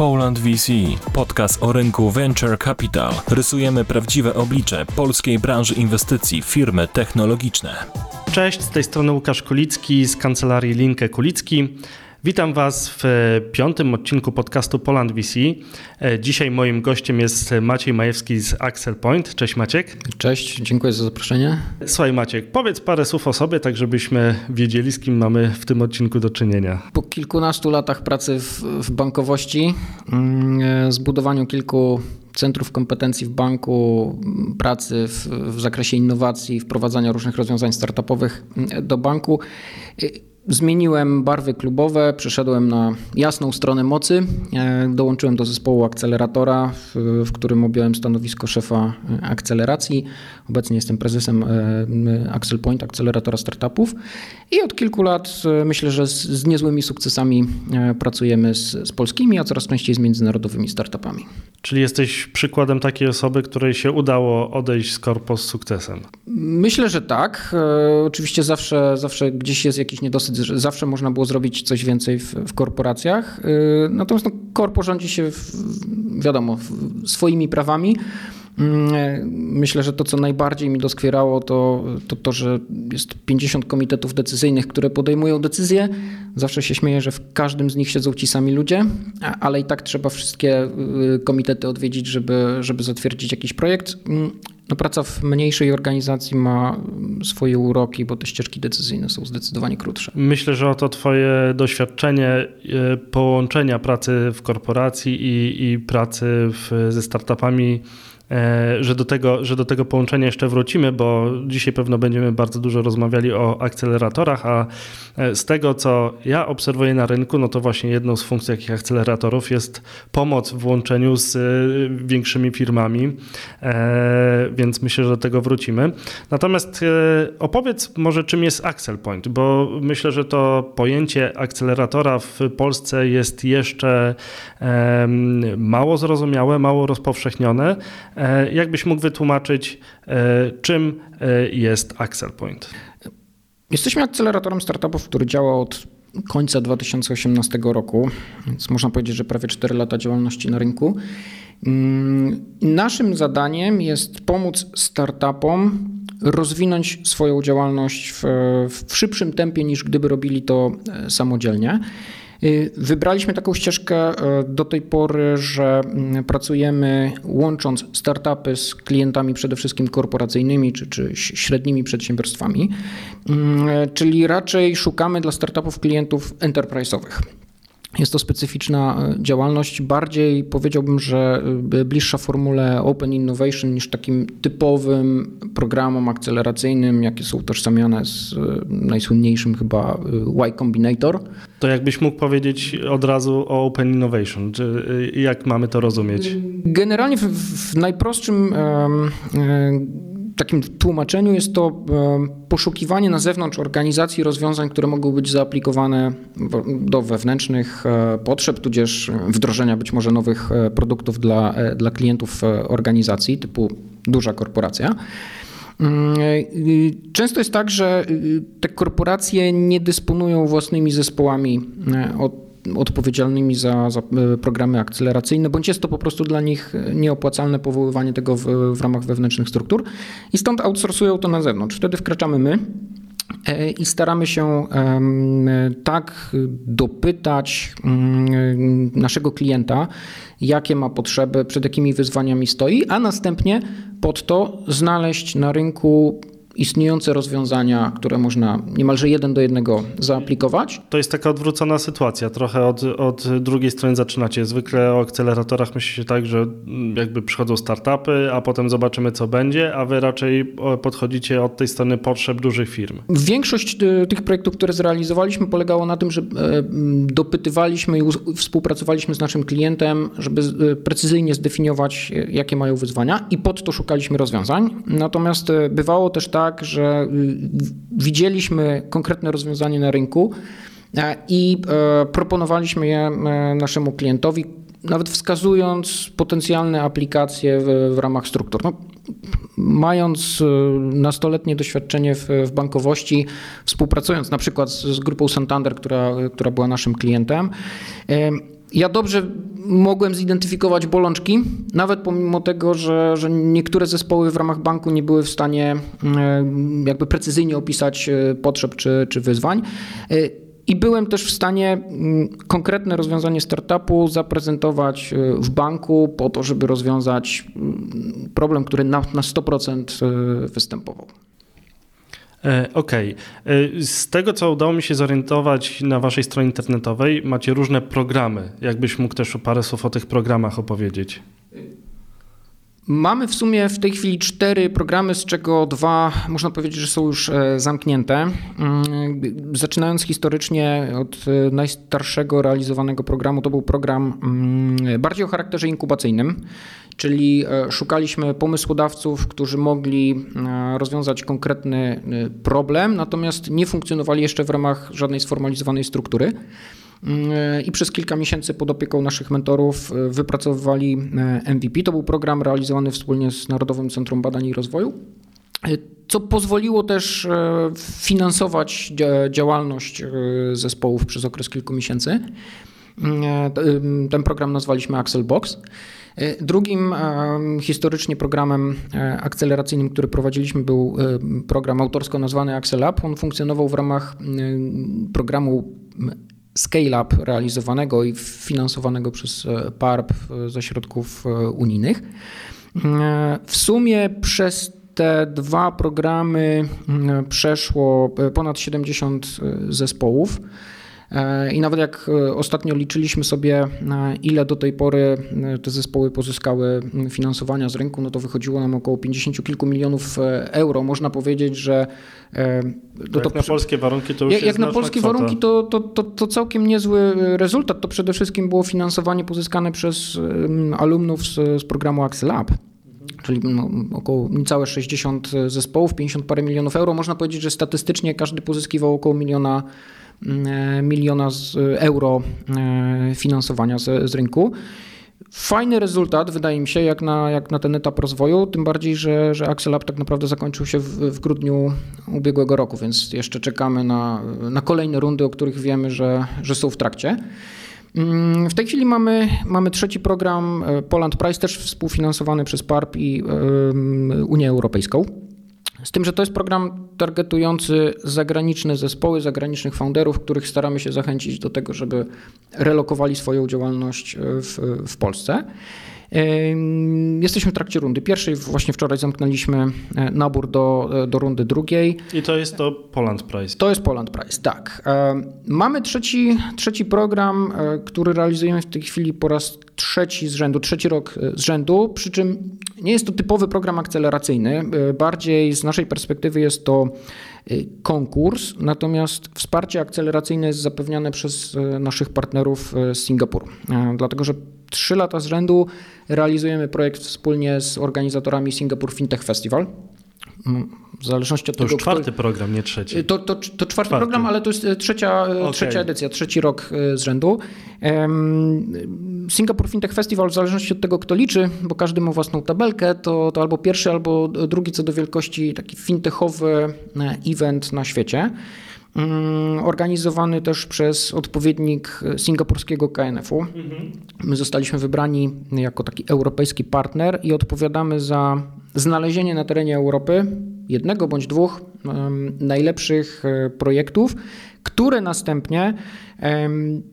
Poland VC, podcast o rynku Venture Capital. Rysujemy prawdziwe oblicze polskiej branży inwestycji, firmy technologiczne. Cześć, z tej strony Łukasz Kulicki z kancelarii Linkę Kulicki. Witam Was w piątym odcinku podcastu Poland VC. Dzisiaj moim gościem jest Maciej Majewski z Axel Point. Cześć Maciek. Cześć, dziękuję za zaproszenie. Słuchaj Maciek, powiedz parę słów o sobie, tak żebyśmy wiedzieli, z kim mamy w tym odcinku do czynienia. Po kilkunastu latach pracy w, w bankowości, mm, zbudowaniu kilku centrów kompetencji w banku, pracy w, w zakresie innowacji, wprowadzania różnych rozwiązań startupowych mm, do banku, Zmieniłem barwy klubowe, przeszedłem na jasną stronę mocy. E, dołączyłem do zespołu akceleratora, w, w, którym objąłem stanowisko szefa e, akceleracji. Obecnie jestem prezesem e, Axel Point, akceleratora startupów. I od kilku lat myślę, że z, z niezłymi sukcesami pracujemy z, z polskimi, a coraz częściej z międzynarodowymi startupami. Czyli jesteś przykładem takiej osoby, której się udało odejść z korpo z sukcesem? Myślę, że tak. Oczywiście zawsze, zawsze gdzieś jest jakiś niedosyt że zawsze można było zrobić coś więcej w, w korporacjach. Natomiast no, korpo rządzi się, w, wiadomo, swoimi prawami. Mm, myślę, że to, co najbardziej mi doskwierało, to, to to, że jest 50 komitetów decyzyjnych, które podejmują decyzje. Zawsze się śmieję, że w każdym z nich siedzą ci sami ludzie, ale i tak trzeba wszystkie y, komitety odwiedzić, żeby, żeby zatwierdzić jakiś projekt. Mm, no, praca w mniejszej organizacji ma swoje uroki, bo te ścieżki decyzyjne są zdecydowanie krótsze. Myślę, że oto Twoje doświadczenie y, połączenia pracy w korporacji i, i pracy w, ze startupami że do, tego, że do tego połączenia jeszcze wrócimy, bo dzisiaj pewno będziemy bardzo dużo rozmawiali o akceleratorach, a e, z tego, co ja obserwuję na rynku, no to właśnie jedną z funkcji takich akceleratorów jest pomoc w łączeniu z e, większymi firmami, więc myślę, że do tego wrócimy. Natomiast opowiedz może, czym jest Axel Point, bo myślę, że to pojęcie akceleratora w Polsce jest jeszcze mało zrozumiałe, mało rozpowszechnione. E, jakbyś mógł wytłumaczyć, e, czym e, jest Axel Point? Jesteśmy akceleratorem startupów, który działa od końca 2018 roku, więc można powiedzieć, że prawie 4 lata działalności na rynku. Mm, naszym zadaniem jest pomóc startupom rozwinąć swoją działalność w, w szybszym tempie niż gdyby robili to samodzielnie. Y, wybraliśmy taką ścieżkę y, do tej pory, że mm, pracujemy łącząc startupy z klientami przede wszystkim korporacyjnymi czy, czy średnimi przedsiębiorstwami, mm, czyli raczej szukamy dla startupów klientów enterprise'owych. Jest to specyficzna e, działalność, bardziej powiedziałbym, że e, bliższa formule Open Innovation niż takim typowym programom akceleracyjnym, jakie są utożsamiane z e, najsłynniejszym chyba Y Combinator. To jakbyś mógł powiedzieć od razu o Open Innovation, czy jak mamy to rozumieć? Generalnie w, w najprostszym takim tłumaczeniu jest to poszukiwanie na zewnątrz organizacji rozwiązań, które mogą być zaaplikowane do wewnętrznych e, potrzeb, tudzież wdrożenia być może nowych e, produktów dla, e, dla klientów organizacji typu duża korporacja. Mm, często jest tak, że te korporacje nie dysponują własnymi zespołami od odpowiedzialnymi za, za, e, programy akceleracyjne, bądź jest to po prostu dla nich nieopłacalne powoływanie tego w, w ramach wewnętrznych struktur i stąd outsourcują to na zewnątrz. Wtedy wkraczamy my. E, I staramy się tak dopytać mm, naszego klienta, jakie ma potrzeby, przed jakimi wyzwaniami stoi, a następnie pod to znaleźć na rynku istniejące rozwiązania, które można niemalże jeden do jednego zaaplikować. To jest taka odwrócona sytuacja. Trochę od, od drugiej strony zaczynacie. Zwykle o akceleratorach myśli się tak, że jakby przychodzą startupy, a potem zobaczymy, co będzie, a wy raczej podchodzicie od tej strony potrzeb dużych firm. Większość e, tych projektów, które zrealizowaliśmy, polegało na tym, że e, dopytywaliśmy i współpracowaliśmy z naszym klientem, żeby e, precyzyjnie zdefiniować, jakie mają wyzwania, i pod to szukaliśmy rozwiązań. Natomiast bywało też tak, tak, że y, widzieliśmy konkretne rozwiązanie na rynku e, i e, proponowaliśmy je e, naszemu klientowi, nawet wskazując potencjalne aplikacje w, w ramach struktur. No, mając nastoletnie doświadczenie w, w, bankowości, współpracując na przykład z, z grupą Santander, która, która była naszym klientem, ja dobrze mogłem zidentyfikować bolączki, nawet pomimo tego, że, że niektóre zespoły w ramach banku nie były w stanie jakby precyzyjnie opisać potrzeb czy, czy wyzwań. I byłem też w stanie konkretne rozwiązanie startupu zaprezentować e, w banku po to, żeby rozwiązać problem, który na, na 100% e, występował. E, okej. Okay. Z tego, co udało mi się zorientować na waszej stronie internetowej, macie różne programy. Jakbyś mógł też parę słów o tych programach opowiedzieć? Mamy w sumie w tej chwili cztery programy, z czego dwa można powiedzieć, że są już e, zamknięte. Zaczynając historycznie od e, najstarszego realizowanego programu, to był program mm, bardziej o charakterze inkubacyjnym, czyli e, szukaliśmy pomysłodawców, którzy mogli rozwiązać konkretny problem, natomiast nie funkcjonowali jeszcze w ramach żadnej sformalizowanej struktury. Mm, i przez kilka miesięcy pod opieką naszych mentorów e, wypracowywali e, MVP. To był program realizowany wspólnie z Narodowym Centrum Badań i Rozwoju e, co pozwoliło też finansować działalność zespołów przez okres kilku miesięcy. Mm, ten program nazwaliśmy Axel Box. Drugim historycznie programem akceleracyjnym, który prowadziliśmy, był program autorsko nazwany Axel Lab. On funkcjonował w ramach programu scale-up realizowanego i finansowanego przez e, PARP ze środków e, unijnych. E, w sumie przez te dwa programy przeszło ponad 70 zespołów. E, I nawet jak e, ostatnio liczyliśmy sobie, e, ile do tej pory te zespoły pozyskały finansowania z rynku, no to wychodziło nam około 50 kilku milionów euro. Można powiedzieć, że. To, jak na polskie warunki to już Jak, jak na polskie kwota. warunki to, to, to, to całkiem niezły rezultat. To przede wszystkim było finansowanie pozyskane przez alumnów z, z programu Axel Lab czyli no, około niecałe 60 zespołów, 50 parę milionów euro. Można powiedzieć, że statystycznie każdy pozyskiwał około miliona E, miliona z euro e, finansowania z, z rynku. Fajny rezultat, wydaje mi się, jak na, jak na ten etap rozwoju, tym bardziej, że, że Axel Lab tak naprawdę zakończył się w, w grudniu ubiegłego roku, więc jeszcze czekamy na, na kolejne rundy, o których wiemy, że, że są w trakcie. Mm, w tej chwili mamy, mamy trzeci program e, Poland Price, też współfinansowany przez PARP i Unię Europejską. Z tym, że to jest program targetujący zagraniczne zespoły, zagranicznych founderów, których staramy się zachęcić do tego, żeby relokowali swoją działalność w, w Polsce. Jesteśmy w trakcie rundy pierwszej. Właśnie wczoraj zamknęliśmy e, nabór do, e, do rundy drugiej. I to jest to Poland Prize. To jest Poland Prize, tak. Mamy trzeci, trzeci program, e, który realizujemy w tej chwili po raz trzeci z rzędu, trzeci rok z rzędu, przy czym nie jest to typowy program akceleracyjny. Bardziej z naszej perspektywy jest to konkurs, natomiast wsparcie akceleracyjne jest zapewniane przez naszych partnerów z Singapuru. Dlatego, że trzy lata z rzędu realizujemy projekt wspólnie z organizatorami Singapore Fintech Festival. Mm, w zależności od to tego. To już czwarty program, nie trzeci. To, to, to czwarty, czwarty, program, ale to jest e, trzecia, e, okay. trzecia edycja, trzeci rok e, z rzędu. Singapore Fintech Festival, w zależności od tego, kto liczy, bo każdy ma własną tabelkę, to, to albo pierwszy, albo drugi co do wielkości taki fintechowy event na świecie. Mm, organizowany też przez odpowiednik singapurskiego KNF-u. My zostaliśmy wybrani jako taki europejski partner i odpowiadamy za znalezienie na terenie Europy jednego bądź dwóch najlepszych e, projektów, które następnie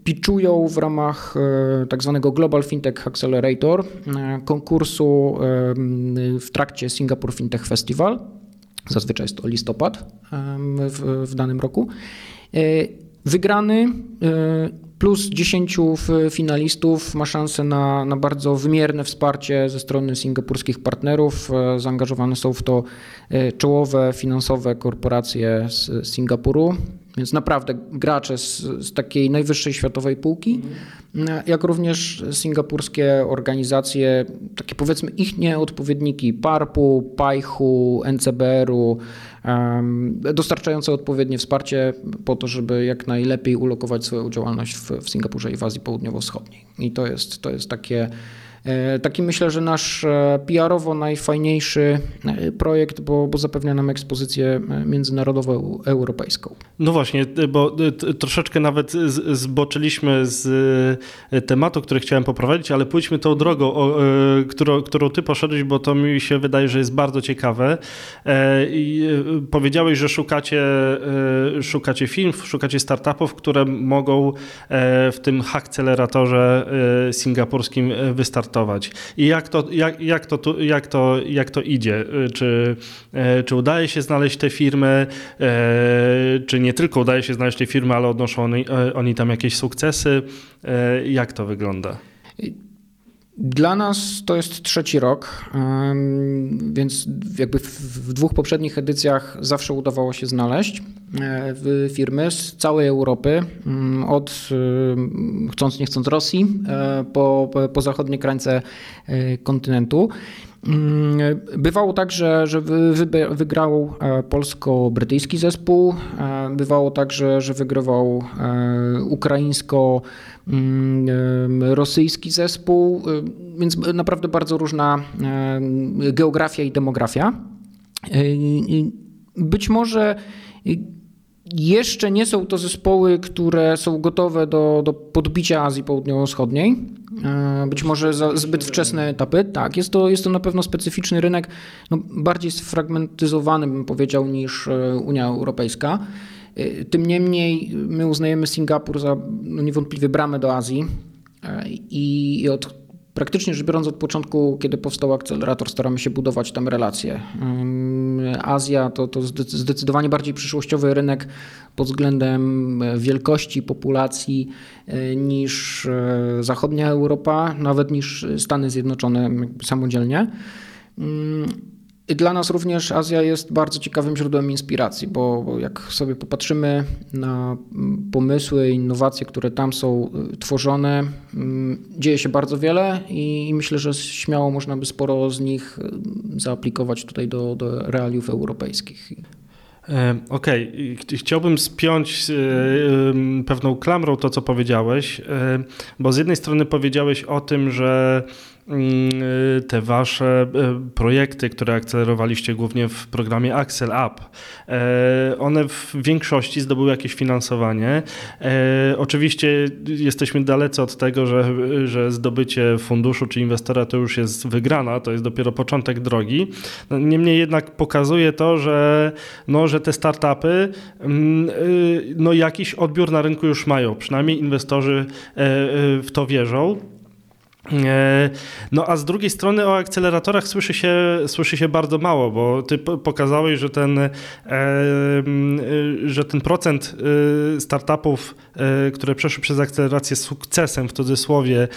pitchują w ramach e, tak zwanego Global Fintech Accelerator e, konkursu w trakcie Singapore Fintech Festival. Zazwyczaj jest to listopad w, w danym roku. E, wygrany e, plus 10 finalistów ma szansę na, na bardzo wymierne wsparcie ze strony singapurskich partnerów. E, zaangażowane są w to czołowe finansowe korporacje z Singapuru, więc naprawdę gracze z, z takiej najwyższej światowej półki, jak również singapurskie organizacje, takie powiedzmy ich nieodpowiedniki PARP-u, PAIH-u, NCBR-u, dostarczające odpowiednie wsparcie po to, żeby jak najlepiej ulokować swoją działalność w, w Singapurze i w Azji Południowo-Wschodniej. I to jest, to jest takie Taki myślę, że nasz PR-owo najfajniejszy projekt, bo, bo zapewnia nam ekspozycję międzynarodową europejską. No właśnie, bo troszeczkę nawet zboczyliśmy z tematu, który chciałem poprowadzić, ale pójdźmy tą drogą, którą, którą ty poszedłeś, bo to mi się wydaje, że jest bardzo ciekawe. I powiedziałeś, że szukacie, szukacie film, szukacie startupów, które mogą w tym akceleratorze singapurskim wystartować. I jak to, jak, jak to, jak to, jak to idzie? Czy, czy udaje się znaleźć te firmy, czy nie tylko udaje się znaleźć te firmy, ale odnoszą oni, oni tam jakieś sukcesy? Jak to wygląda? Dla nas to jest trzeci rok, więc jakby w dwóch poprzednich edycjach zawsze udawało się znaleźć e, firmy z całej Europy, mm, od chcąc nie chcąc Rosji e, po, po zachodnie krańce e, kontynentu. Mm, bywało tak, że, że wygrał polsko-brytyjski zespół, bywało tak, że, że wygrywał ukraińsko Mm, rosyjski zespół, więc naprawdę bardzo różna geografia i demografia. Y, być może jeszcze nie są to zespoły, które są gotowe do, do podbicia Azji Południowo-Wschodniej. Być może za zbyt wczesne etapy. Tak, jest to, jest to na pewno specyficzny rynek, no, bardziej sfragmentyzowany, bym powiedział, niż e, Unia Europejska. Y, tym niemniej my uznajemy Singapur za no niewątpliwie bramę do Azji e, i od praktycznie rzecz biorąc od początku, kiedy powstał akcelerator, staramy się budować tam relacje. Azja to, to zdecydowanie bardziej przyszłościowy rynek pod względem e, wielkości populacji e, niż zachodnia Europa, nawet niż Stany Zjednoczone samodzielnie. Dla nas również Azja jest bardzo ciekawym źródłem inspiracji, bo jak sobie popatrzymy na pomysły, innowacje, które tam są y, tworzone, mm, dzieje się bardzo wiele i myślę, że śmiało można by sporo z nich y, zaaplikować tutaj do, do realiów europejskich. E, okej, okay. chciałbym spiąć e, pewną klamrą to, co powiedziałeś, bo z jednej strony powiedziałeś o tym, że Mm, te wasze e, projekty, które akcelerowaliście głównie w programie Axel Up, e, one w większości zdobyły jakieś finansowanie. E, oczywiście jesteśmy dalece od tego, że, że zdobycie funduszu czy inwestora to już jest wygrana, to jest dopiero początek drogi. Niemniej jednak pokazuje to, że, no, że te startupy mm, no, jakiś odbiór na rynku już mają. Przynajmniej inwestorzy w to wierzą. E, no a z drugiej strony o akceleratorach słyszy się, słyszy się bardzo mało, bo ty pokazałeś, że ten, e, że ten procent e, startupów, które przeszły przez akcelerację z sukcesem w cudzysłowie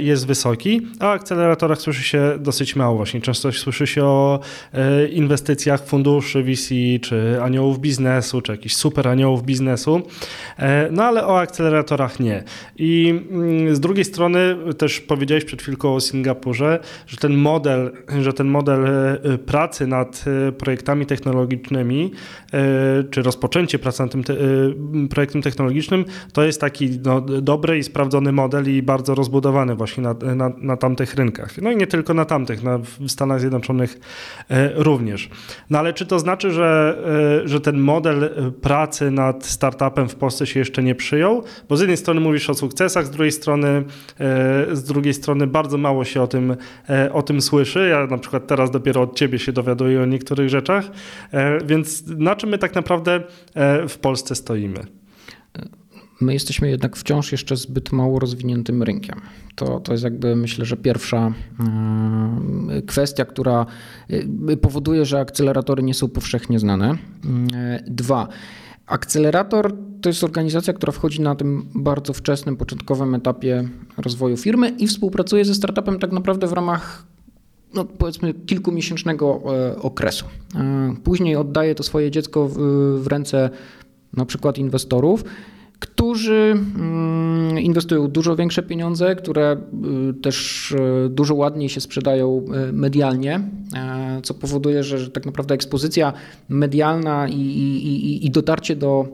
jest wysoki, a o akceleratorach słyszy się dosyć mało właśnie. Często słyszy się o inwestycjach funduszy VC, czy aniołów biznesu, czy jakichś super aniołów biznesu, no ale o akceleratorach nie. I mm, z drugiej strony też powiedziałem, powiedziałeś przed chwilką o Singapurze, że ten model, że ten model e, pracy nad e, projektami technologicznymi, e, czy rozpoczęcie pracy nad tym te, projektem technologicznym, to jest taki no, dobry i sprawdzony model i bardzo rozbudowany właśnie na, na, na tamtych rynkach. No i nie tylko na tamtych, na, w Stanach Zjednoczonych również. No ale czy to znaczy, że, że ten model pracy nad startupem w Polsce się jeszcze nie przyjął? Bo z jednej strony mówisz o sukcesach, z drugiej strony, z drugiej strony bardzo mało się o tym, e, o tym słyszy. Ja na przykład teraz dopiero od ciebie się dowiaduję o niektórych rzeczach. E, więc na czym my tak naprawdę e, w Polsce stoimy? My jesteśmy jednak wciąż jeszcze zbyt mało rozwiniętym rynkiem. To, to jest jakby myślę, że pierwsza kwestia, która powoduje, że akceleratory nie są powszechnie znane. Dwa, Akcelerator to jest organizacja, która wchodzi na tym bardzo wczesnym, początkowym etapie rozwoju firmy i współpracuje ze startupem tak naprawdę w ramach no, powiedzmy kilkumiesięcznego e, okresu. E, później oddaje to swoje dziecko w, w ręce na przykład inwestorów którzy mm, inwestują dużo większe pieniądze, które y, też y, dużo ładniej się sprzedają y, medialnie, e, co powoduje, że, tak naprawdę ekspozycja medialna i, i, i dotarcie do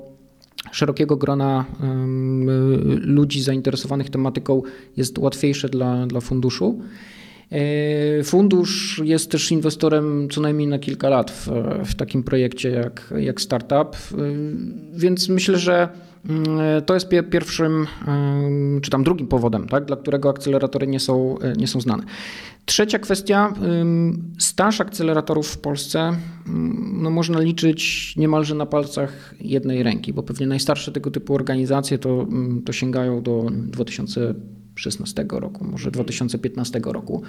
szerokiego grona ludzi zainteresowanych tematyką jest łatwiejsze dla, dla funduszu. Fundusz jest też inwestorem co najmniej na kilka lat w, w takim projekcie jak, jak startup, więc myślę, że to jest pierwszym czy tam drugim powodem, tak, dla którego akceleratory nie są, nie są znane. Trzecia kwestia, staż akceleratorów w Polsce no można liczyć niemalże na palcach jednej ręki, bo pewnie najstarsze tego typu organizacje to, to sięgają do 2016 roku, może 2015 roku.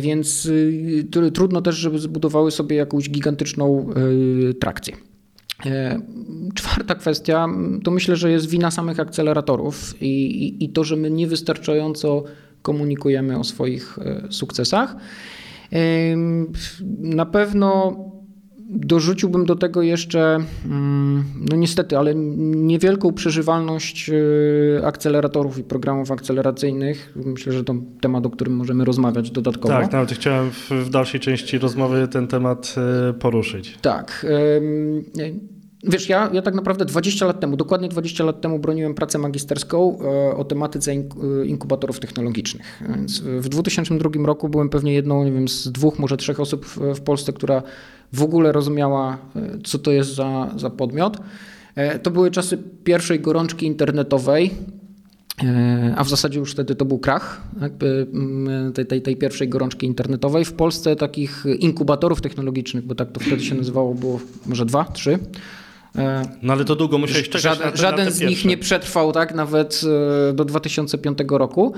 Więc y, trudno też, żeby zbudowały sobie jakąś gigantyczną y, trakcję. E, czwarta kwestia to myślę, że jest wina samych akceleratorów i, i, i to, że my niewystarczająco komunikujemy o swoich e, sukcesach. Na pewno dorzuciłbym do tego jeszcze, mm, no niestety, ale niewielką przeżywalność e, akceleratorów i programów akceleracyjnych. Myślę, że to temat, o którym możemy rozmawiać dodatkowo. Tak, nawet chciałem w dalszej części rozmowy ten temat e, poruszyć. Tak. Wiesz, ja, ja tak naprawdę 20 lat temu, dokładnie 20 lat temu broniłem pracę magisterską e, o tematyce e, inkubatorów technologicznych. Więc w 2002 roku byłem pewnie jedną, nie wiem, z dwóch, może trzech osób w, Polsce, która w ogóle rozumiała, e, co to jest za, za podmiot. To były czasy pierwszej gorączki internetowej, a w zasadzie już wtedy to był krach tej, tej, tej, pierwszej gorączki internetowej. W Polsce takich inkubatorów technologicznych, bo tak to wtedy się nazywało, było może dwa, trzy. No ale to długo musiałeś czekać Żaden, na te, żaden z nich nie przetrwał tak nawet e, do 2005 roku.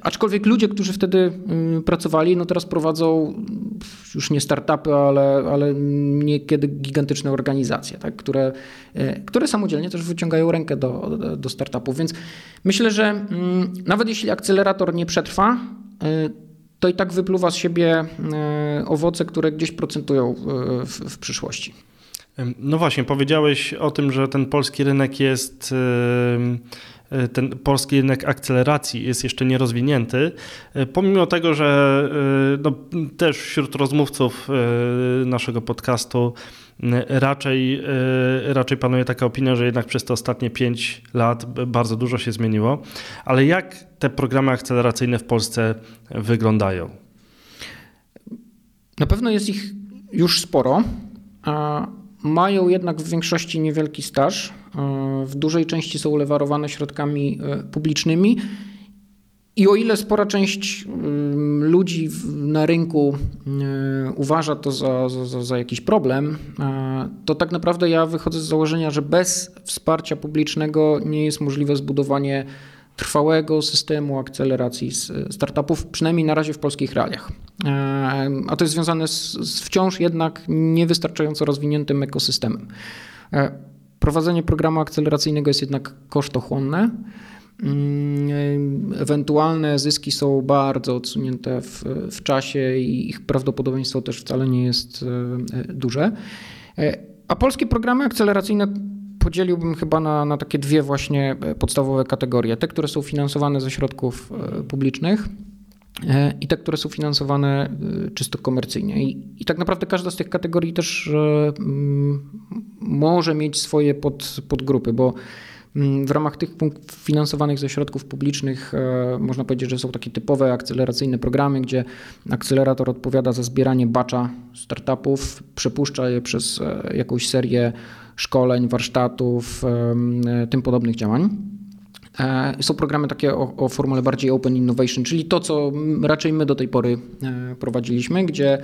Aczkolwiek ludzie, którzy wtedy mm, pracowali, no teraz prowadzą już nie startupy, ale, ale niekiedy gigantyczne organizacje, tak, które, e, które samodzielnie też wyciągają rękę do, do startupów. Więc myślę, że mm, nawet jeśli akcelerator nie przetrwa, e, to i tak wypluwa z siebie owoce, które gdzieś procentują w, w przyszłości. No właśnie, powiedziałeś o tym, że ten polski rynek jest e, ten polski rynek akceleracji jest jeszcze nierozwinięty, e, pomimo tego, że e, no, też wśród rozmówców naszego podcastu raczej, raczej panuje taka opinia, że jednak przez te ostatnie 5 lat bardzo dużo się zmieniło. Ale jak te programy akceleracyjne w Polsce wyglądają? Na pewno jest ich już sporo. A mają jednak w większości niewielki staż. E, w dużej części są lewarowane środkami e, publicznymi. I o ile spora część ludzi na rynku e, uważa to za, za, za, jakiś problem, to tak naprawdę ja wychodzę z założenia, że bez wsparcia publicznego nie jest możliwe zbudowanie trwałego systemu akceleracji startupów, przynajmniej na razie w polskich realiach. E, a to jest związane z, z wciąż jednak niewystarczająco rozwiniętym ekosystemem. E, prowadzenie programu akceleracyjnego jest jednak kosztochłonne. Mm, ewentualne zyski są bardzo odsunięte w, w czasie i ich prawdopodobieństwo też wcale nie jest e, duże. A polskie programy akceleracyjne podzieliłbym chyba na, na takie dwie właśnie e, podstawowe kategorie. Te, które są finansowane ze środków e, publicznych e, i te, które są finansowane czysto komercyjnie. I, I, tak naprawdę każda z tych kategorii też może mieć swoje pod, podgrupy, bo mm, w ramach tych finansowanych ze środków publicznych można powiedzieć, że są takie typowe akceleracyjne programy, gdzie akcelerator odpowiada za zbieranie bacza startupów, przepuszcza je przez jakąś serię szkoleń, warsztatów, tym podobnych działań. E, są programy takie o, o, formule bardziej open innovation, czyli to, co raczej my do tej pory e, prowadziliśmy, gdzie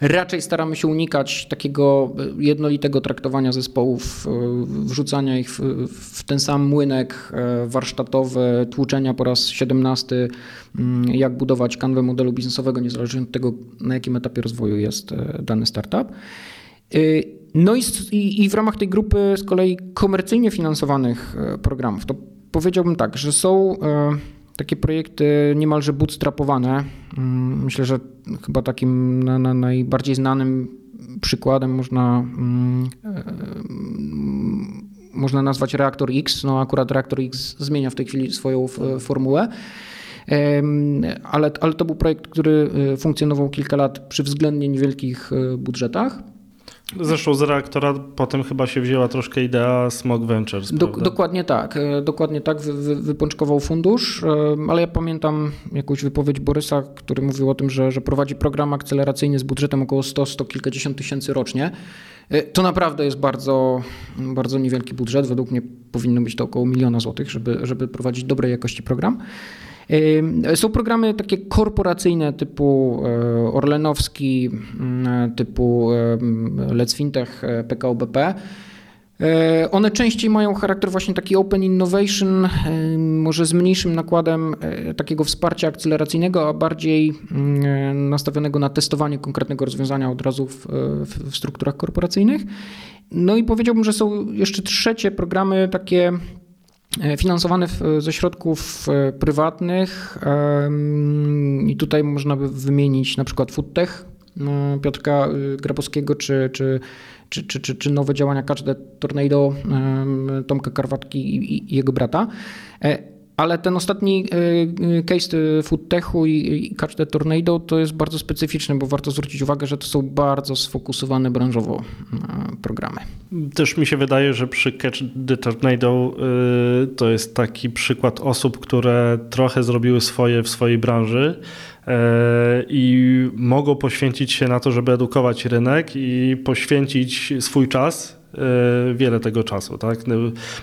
raczej staramy się unikać takiego jednolitego traktowania zespołów, e, wrzucania ich w, w ten sam młynek warsztatowy, tłuczenia po raz 17, jak budować kanwę modelu biznesowego, niezależnie od tego, na jakim etapie rozwoju jest dany startup. No i, i, w ramach tej grupy z kolei komercyjnie finansowanych e, programów, to powiedziałbym tak, że są e, takie projekty niemalże bootstrapowane. Mm, myślę, że chyba takim na, na najbardziej znanym przykładem można, mm, e, można nazwać Reaktor X. No akurat Reaktor X zmienia w tej chwili swoją formułę. Ale, ale to był projekt, który funkcjonował kilka lat przy względnie niewielkich budżetach. Zresztą z reaktora potem chyba się wzięła troszkę idea Smog Ventures. Dok dokładnie tak. E, dokładnie tak wy wy wypączkował fundusz, e, ale ja pamiętam jakąś wypowiedź Borysa, który mówił o tym, że, że prowadzi program akceleracyjny z budżetem około 100, 100 kilkadziesiąt tysięcy rocznie. E, to naprawdę jest bardzo, bardzo niewielki budżet. Według mnie powinno być to około miliona złotych, żeby, żeby prowadzić dobrej jakości program. Są programy takie korporacyjne typu e, Orlenowski, mm, typu Let's Fintech, e, BP. E, one częściej mają charakter właśnie taki open innovation, może z mniejszym nakładem takiego wsparcia akceleracyjnego, a bardziej mm, nastawionego na testowanie konkretnego rozwiązania od razu w, w strukturach korporacyjnych. No i powiedziałbym, że są jeszcze trzecie programy takie E, finansowany ze środków e, prywatnych i tutaj można by wymienić na przykład Foodtech e, Piotrka Grabowskiego czy, czy, czy, czy, czy, czy nowe działania the Tornado Tomka Karwatki i jego brata. Ale ten ostatni e, e, case e, Foodtechu i Catch Tornado to jest bardzo specyficzny, bo warto zwrócić uwagę, że to są bardzo sfokusowane branżowo programy. Też mi się wydaje, że przy Catch the Tornado to jest taki przykład osób, które trochę zrobiły swoje w swojej branży i mogą poświęcić się na to, żeby edukować rynek i poświęcić swój czas wiele tego czasu, tak?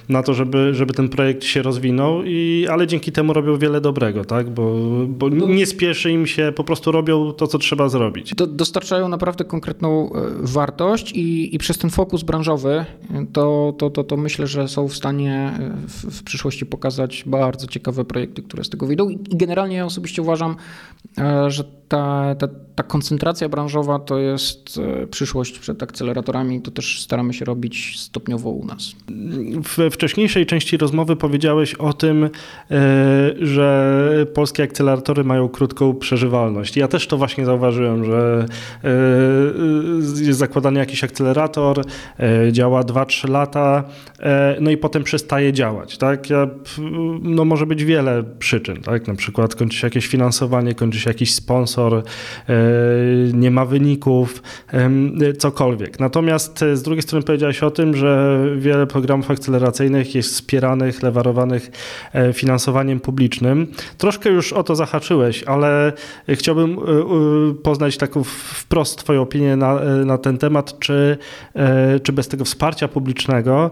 Na to, żeby, żeby ten projekt się rozwinął, i, ale dzięki temu robią wiele dobrego, tak? Bo, bo no. nie spieszy im się, po prostu robią to, co trzeba zrobić. Do, dostarczają naprawdę konkretną e, wartość i, i przez ten fokus branżowy to, to, to, to myślę, że są w stanie e, w, w przyszłości pokazać bardzo ciekawe projekty, które z tego wyjdą. I generalnie ja osobiście uważam, że ta, ta, ta koncentracja branżowa to jest przyszłość przed akceleratorami. To też staramy się robić robić stopniowo u nas. W wcześniejszej części rozmowy powiedziałeś o tym, e, że polskie akceleratory mają krótką przeżywalność. Ja też to właśnie zauważyłem, że e, jest zakładany jakiś akcelerator, e, działa 2-3 lata, no i potem przestaje działać. Tak? No może być wiele przyczyn. Tak? Na przykład kończy się jakieś finansowanie, kończy się jakiś sponsor, nie ma wyników, cokolwiek. Natomiast z drugiej strony powiedziałeś, o tym, że wiele programów akceleracyjnych jest wspieranych, lewarowanych e, finansowaniem publicznym. Troszkę już o to zahaczyłeś, ale chciałbym e, poznać taką wprost Twoją opinię na, e, na ten temat, czy, czy bez tego wsparcia publicznego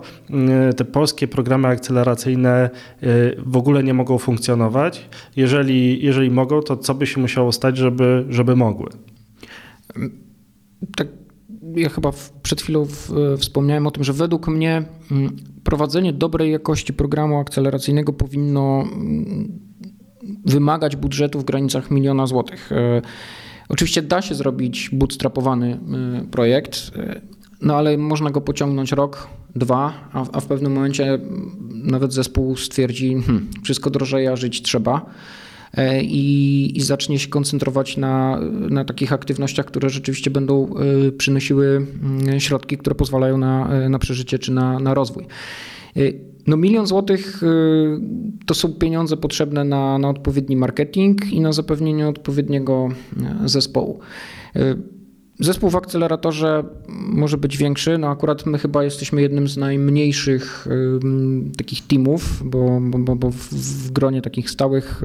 te polskie programy akceleracyjne w ogóle nie mogą funkcjonować. Jeżeli, jeżeli mogą, to co by się musiało stać, żeby, żeby mogły? Tak ja chyba przed chwilą wspomniałem o tym, że według mnie mm, prowadzenie dobrej jakości programu akceleracyjnego powinno mm, wymagać budżetu w granicach miliona złotych. E, oczywiście da się zrobić bootstrapowany e, projekt, e, no ale można go pociągnąć rok, dwa, a, a w pewnym momencie mm, nawet zespół stwierdzi, hmm, wszystko drożeje, a żyć trzeba. E, i, i zacznie się koncentrować na, na takich aktywnościach, które rzeczywiście będą e, przynosiły mm, środki, które pozwalają na, e, na przeżycie czy na, na rozwój. No milion złotych to są pieniądze potrzebne na, na odpowiedni marketing i na zapewnienie odpowiedniego zespołu. Zespół w akceleratorze może być większy, no akurat my chyba jesteśmy jednym z najmniejszych takich teamów, bo, bo, bo w, gronie takich stałych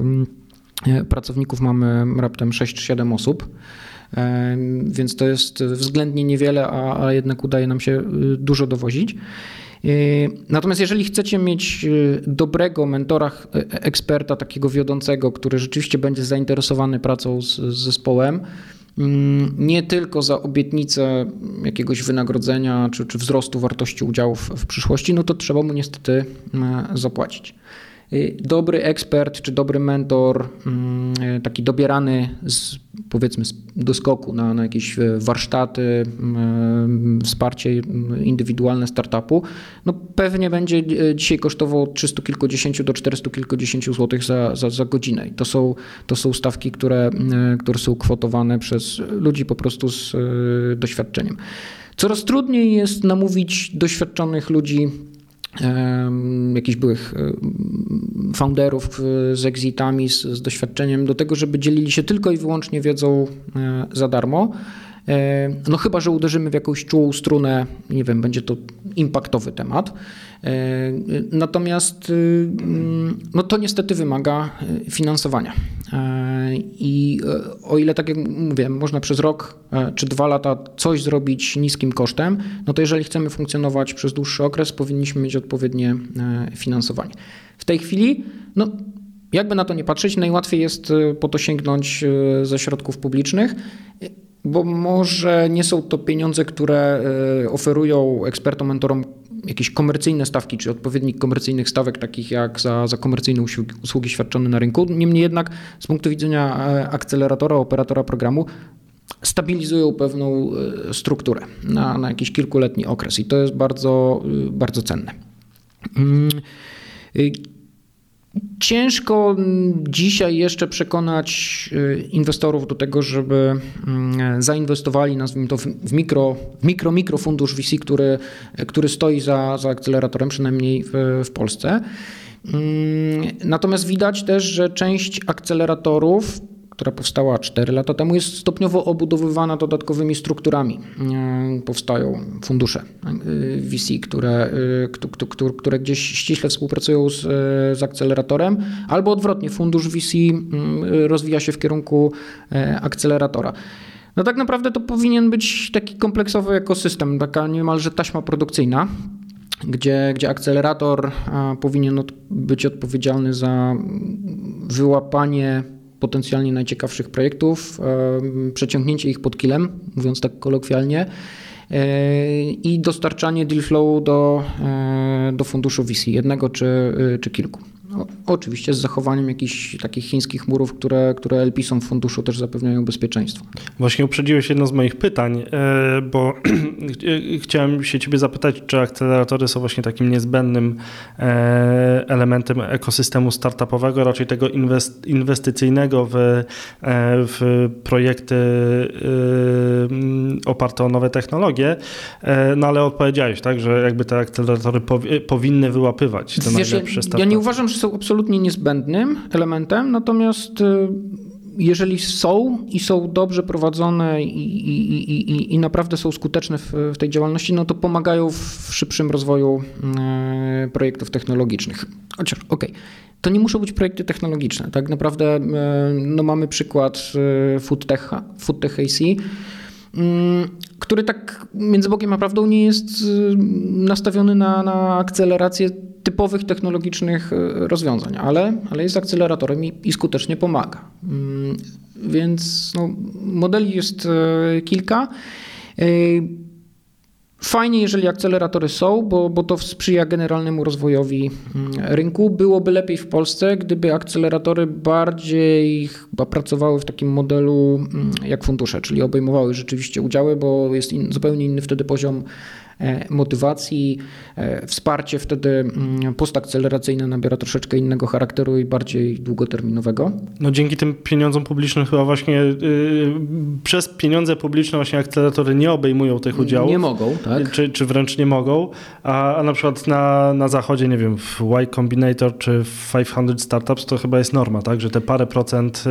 pracowników mamy raptem 6 czy 7 osób. E, więc to jest względnie niewiele, a, a jednak udaje nam się y, dużo dowozić. E, natomiast jeżeli chcecie mieć y, dobrego mentora, eksperta, takiego wiodącego, który rzeczywiście będzie zainteresowany pracą z, z zespołem, mm, nie tylko za obietnicę jakiegoś wynagrodzenia czy, czy wzrostu wartości udziałów w przyszłości, no to trzeba mu niestety zapłacić. Y, dobry ekspert czy dobry mentor, mm, taki dobierany z, powiedzmy do skoku na, na jakieś y, warsztaty, mm, wsparcie indywidualne startupu, no pewnie będzie dzisiaj kosztował 300 kilkudziesięciu do 400 kilkudziesięciu złotych za, za, za godzinę. I to są, to są stawki, które, które są kwotowane przez ludzi po prostu z doświadczeniem. Coraz trudniej jest namówić doświadczonych ludzi jakichś byłych founderów e, z exitami, z, z, doświadczeniem do tego, żeby dzielili się tylko i wyłącznie wiedzą e, za darmo. No chyba, że uderzymy w jakąś czułą strunę, nie wiem, będzie to impaktowy temat. Natomiast mm, no to niestety wymaga finansowania. I o ile, tak jak mówię, można przez rok czy dwa lata coś zrobić niskim kosztem, no to jeżeli chcemy funkcjonować przez dłuższy okres, powinniśmy mieć odpowiednie finansowanie. W tej chwili, no jakby na to nie patrzeć, najłatwiej jest e, po to sięgnąć e, ze środków publicznych, bo może nie są to pieniądze, które e, oferują ekspertom, mentorom jakieś komercyjne stawki, czy odpowiednik komercyjnych stawek, takich jak za, za komercyjne usługi, usługi świadczone na rynku. Niemniej jednak z punktu widzenia akceleratora, operatora programu, stabilizują pewną strukturę na, na jakiś kilkuletni okres i to jest bardzo, bardzo cenne. Mm, Ciężko dzisiaj jeszcze przekonać y, inwestorów do tego, żeby mm, zainwestowali, nazwijmy to, w mikro, mikro, mikro fundusz VC, który, który stoi za, za akceleratorem, przynajmniej w, w Polsce. Mm, natomiast widać też, że część akceleratorów która powstała 4 lata temu, jest stopniowo obudowywana dodatkowymi strukturami. E, powstają fundusze e, VC, które, e, które gdzieś ściśle współpracują z, z akceleratorem, albo odwrotnie, fundusz VC mm, rozwija się w kierunku akceleratora. No tak naprawdę to powinien być taki kompleksowy ekosystem, taka niemalże taśma produkcyjna, gdzie, gdzie akcelerator powinien być odpowiedzialny za wyłapanie potencjalnie najciekawszych projektów, przeciągnięcie ich pod kilem, mówiąc tak kolokwialnie, e, i dostarczanie deal flow do, e, do funduszu VC, jednego czy, czy kilku. Oczywiście z zachowaniem jakichś takich chińskich murów, które, które LP-som w funduszu też zapewniają bezpieczeństwo. Właśnie uprzedziłeś jedno z moich pytań, e, bo chciałem się ciebie zapytać, czy akceleratory są właśnie takim niezbędnym e, elementem ekosystemu startupowego, raczej tego inwestycyjnego w, e, w projekty oparte o nowe technologie, no ale odpowiedziałeś, tak, że jakby te akceleratory powinny wyłapywać te Wiesz, najlepsze startupy. Ja nie uważam, że są absolutnie niezbędnym elementem, natomiast y, jeżeli są i są dobrze prowadzone i, i, i, i naprawdę są skuteczne w, w, tej działalności, no to pomagają w szybszym rozwoju y, projektów technologicznych. Chociaż, okej, okay, to nie muszą być projekty technologiczne. Tak naprawdę y, no mamy przykład Foodtech, Foodtech AC, który tak między Bogiem a prawdą nie jest nastawiony na, na akcelerację typowych technologicznych e, rozwiązań, ale, ale jest akceleratorem i, i skutecznie pomaga. Mm, więc no, modeli jest e, kilka. Fajnie, jeżeli akceleratory są, bo, bo to sprzyja generalnemu rozwojowi mm, rynku. Byłoby lepiej w Polsce, gdyby akceleratory bardziej chyba pracowały w takim modelu mm, jak fundusze, czyli obejmowały rzeczywiście udziały, bo jest in, zupełnie inny wtedy poziom motywacji. E, wsparcie wtedy mm, postakceleracyjne nabiera troszeczkę innego charakteru i bardziej długoterminowego. No dzięki tym pieniądzom publicznym chyba właśnie yy, przez pieniądze publiczne właśnie akceleratory nie obejmują tych udziałów. Nie mogą, tak. Czy, czy wręcz nie mogą, a, a na przykład na, na zachodzie, nie wiem, w Y Combinator czy w 500 Startups to chyba jest norma, tak, że te parę procent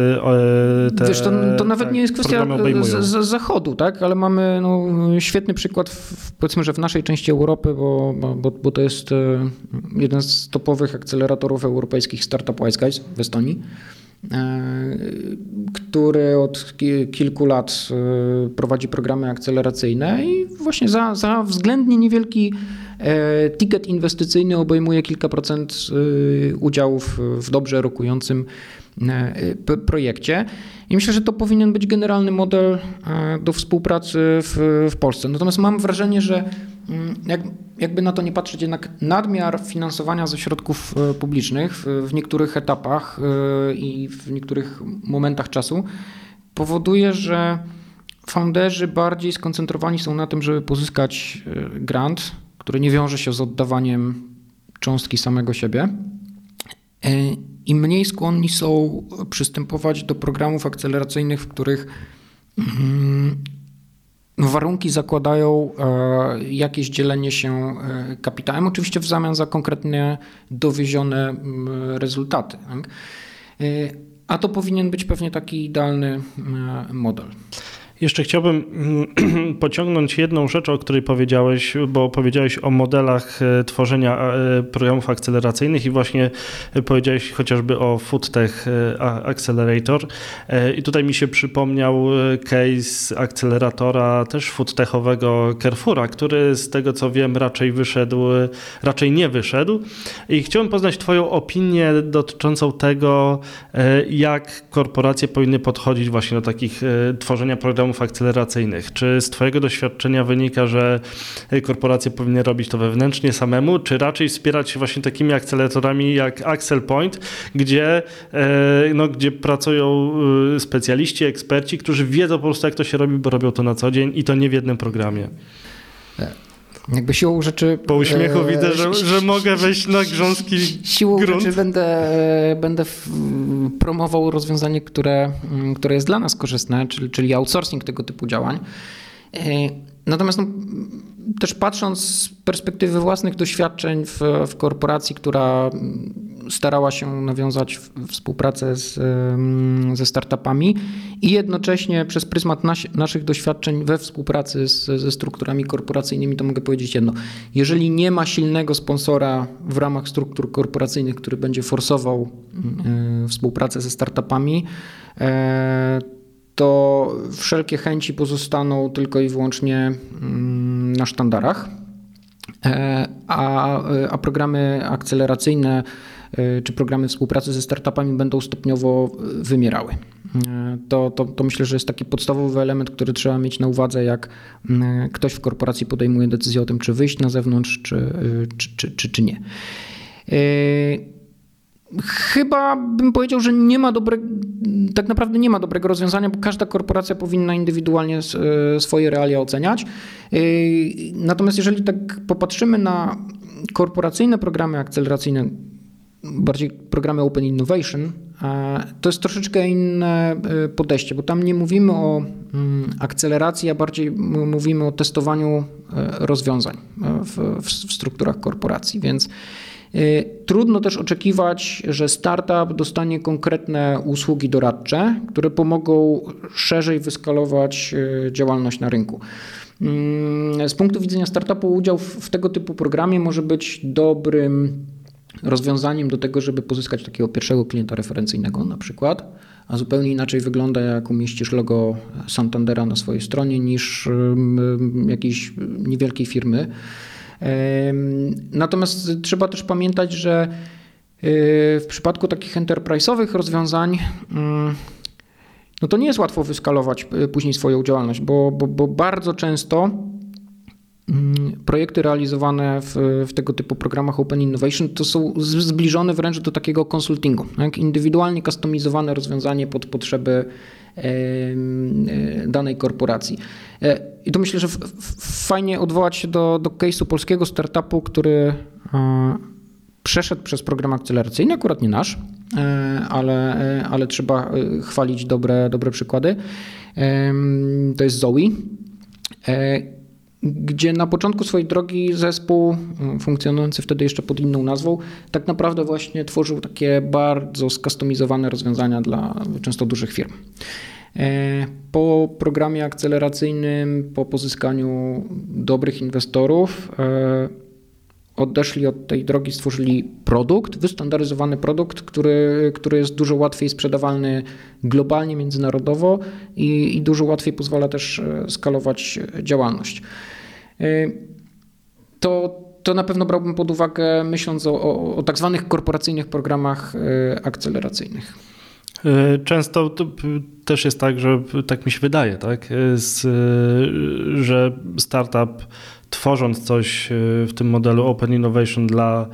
y, te, Wiesz, to, to nawet nie jest kwestia z, z, zachodu, tak, ale mamy no, świetny przykład w, powiedzmy, że w naszej części Europy, bo, bo, bo to jest e, jeden z topowych akceleratorów europejskich Startup Wise Guys w Estonii, e, który od kilku lat e, prowadzi programy akceleracyjne i właśnie za, za względnie niewielki ticket inwestycyjny obejmuje kilka procent udziałów w dobrze rokującym projekcie. I myślę, że to powinien być generalny model do współpracy w, w Polsce. Natomiast mam wrażenie, że Mm, jak, jakby na to nie patrzeć, jednak nadmiar finansowania ze środków e, publicznych w, w niektórych etapach e, i w niektórych momentach czasu powoduje, że founderzy bardziej skoncentrowani są na tym, żeby pozyskać e, grant, który nie wiąże się z oddawaniem cząstki samego siebie. I mniej skłonni są przystępować do programów akceleracyjnych, w których mm, warunki zakładają e, jakieś dzielenie się e, kapitałem, oczywiście w zamian za konkretnie dowiezione rezultaty. Tak? E, a to powinien być pewnie taki idealny model. Jeszcze chciałbym mm, pociągnąć jedną rzecz, o której powiedziałeś, bo powiedziałeś o modelach e, tworzenia e, programów akceleracyjnych i właśnie powiedziałeś chociażby o FoodTech Accelerator. I tutaj mi się przypomniał case akceleratora też foodtechowego Carrefoura, który z tego co wiem raczej wyszedł, raczej nie wyszedł. I chciałbym poznać Twoją opinię dotyczącą tego, jak korporacje powinny podchodzić właśnie do takich tworzenia programów programów akceleracyjnych. Czy z Twojego doświadczenia wynika, że korporacje powinny robić to wewnętrznie samemu, czy raczej wspierać się właśnie takimi akceleratorami jak Axel Point, gdzie, e, no, gdzie pracują e, specjaliści, eksperci, którzy wiedzą po prostu, jak to się robi, bo robią to na co dzień i to nie w jednym programie? Jakby siłą rzeczy. Po uśmiechu e, widzę, że, że mogę wejść na grząski. Siłą grunt. rzeczy będę, będę promował rozwiązanie, które, mm, które jest dla nas korzystne, czyli, czyli outsourcing tego typu działań. E, natomiast no, też patrząc z perspektywy własnych doświadczeń w, w korporacji, która starała się nawiązać współpracę z, ze startupami i jednocześnie przez pryzmat nas, naszych doświadczeń we współpracy z, ze strukturami korporacyjnymi, to mogę powiedzieć jedno. Jeżeli nie ma silnego sponsora w ramach struktur korporacyjnych, który będzie forsował y, współpracę ze startupami, y, to wszelkie chęci pozostaną tylko i wyłącznie mm, na sztandarach. E, a, a programy akceleracyjne e, czy programy współpracy ze startupami będą stopniowo wymierały. E, to, to, to myślę, że jest taki podstawowy element, który trzeba mieć na uwadze, jak mm, ktoś w korporacji podejmuje decyzję o tym, czy wyjść na zewnątrz, czy, czy, czy, czy, czy nie. Chyba bym powiedział, że nie ma dobrego, tak naprawdę nie ma dobrego rozwiązania, bo każda korporacja powinna indywidualnie e, swoje realia oceniać. E, natomiast jeżeli tak popatrzymy na korporacyjne programy akceleracyjne, bardziej programy Open Innovation, e, to jest troszeczkę inne podejście, bo tam nie mówimy o mm, akceleracji, a bardziej mówimy o testowaniu rozwiązań w, w strukturach korporacji, więc trudno też oczekiwać, że startup dostanie konkretne usługi doradcze, które pomogą szerzej wyskalować y, działalność na rynku. Mm, z punktu widzenia startupu udział w tego typu programie może być dobrym rozwiązaniem do tego, żeby pozyskać takiego pierwszego klienta referencyjnego na przykład, a zupełnie inaczej wygląda jak umieścisz logo Santandera na swojej stronie niż jakiejś niewielkiej firmy. Natomiast trzeba też pamiętać, że y, w przypadku takich enterprise'owych rozwiązań mm, no to nie jest łatwo wyskalować y, później swoją działalność, bo, bo, bo bardzo często mm, projekty realizowane w, w, tego typu programach Open Innovation to są zbliżone wręcz do takiego konsultingu, jak indywidualnie kustomizowane rozwiązanie pod potrzeby danej korporacji. E, I tu myślę, że fajnie odwołać się do, do case'u polskiego startupu, który e, przeszedł przez program akceleracyjny, akurat nie nasz, e, ale, ale trzeba chwalić dobre, dobre przykłady. To jest Zoe gdzie na początku swojej drogi zespół, funkcjonujący wtedy jeszcze pod inną nazwą, tak naprawdę właśnie tworzył takie bardzo skustomizowane rozwiązania dla często dużych firm. E, po programie akceleracyjnym, po pozyskaniu dobrych inwestorów, e, odeszli od tej drogi, stworzyli produkt, wystandaryzowany produkt, który, który jest dużo łatwiej sprzedawalny globalnie, międzynarodowo i, i dużo łatwiej pozwala też e, skalować działalność. To, to na pewno brałbym pod uwagę, myśląc o, o, o tak zwanych korporacyjnych programach akceleracyjnych. E, często też jest tak, że tak mi się wydaje, tak? Z, że startup tworząc coś w tym modelu Open Innovation dla,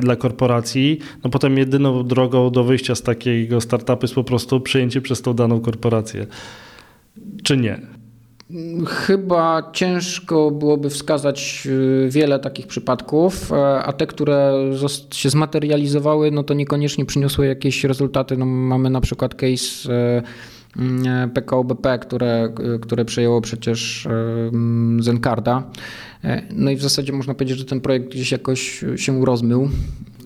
dla korporacji, no potem jedyną drogą do wyjścia z takiego startupu jest po prostu przyjęcie przez tą daną korporację. Czy nie? Chyba ciężko byłoby wskazać y, wiele takich przypadków, e, a te, które się zmaterializowały, no to niekoniecznie przyniosły jakieś rezultaty. No mamy na przykład case e, mm, PKO BP, które, które przejęło przecież Zencarda. No i w zasadzie można powiedzieć, że ten projekt gdzieś jakoś się rozmył.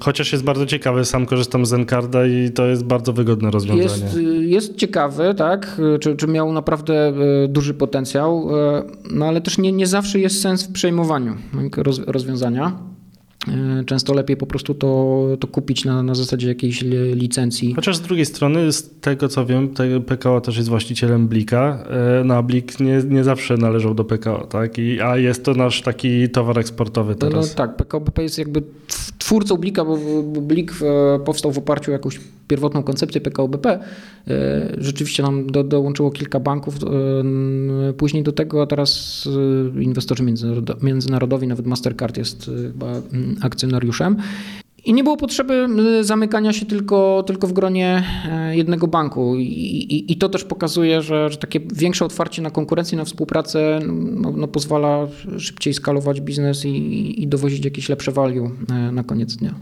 Chociaż jest bardzo ciekawy, sam korzystam z Zencarda i to jest bardzo wygodne rozwiązanie. Jest, jest ciekawy, tak, czy, czy miał naprawdę e, duży potencjał, e, no ale też nie, nie zawsze jest sens w przejmowaniu rozwiązania. E, często lepiej po prostu to, to kupić na, na zasadzie jakiejś licencji. Chociaż z drugiej strony, z tego co wiem, PKO też jest właścicielem Blika. No a Blik nie, nie zawsze należał do PKO, tak? I, a jest to nasz taki towar eksportowy teraz. No, no tak, PKO BP jest jakby twórcą Blika, bo Blik e, powstał w oparciu o jakąś pierwotną koncepcję PKO BP. E, rzeczywiście nam do, dołączyło kilka banków e, później do tego, a teraz inwestorzy międzynarodowi, nawet Mastercard jest chyba akcjonariuszem. I nie było potrzeby zamykania się tylko, tylko w gronie jednego banku. I, i, i to też pokazuje, że, że, takie większe otwarcie na konkurencję, na współpracę no, no pozwala szybciej skalować biznes i, i dowozić jakieś lepsze value na koniec dnia.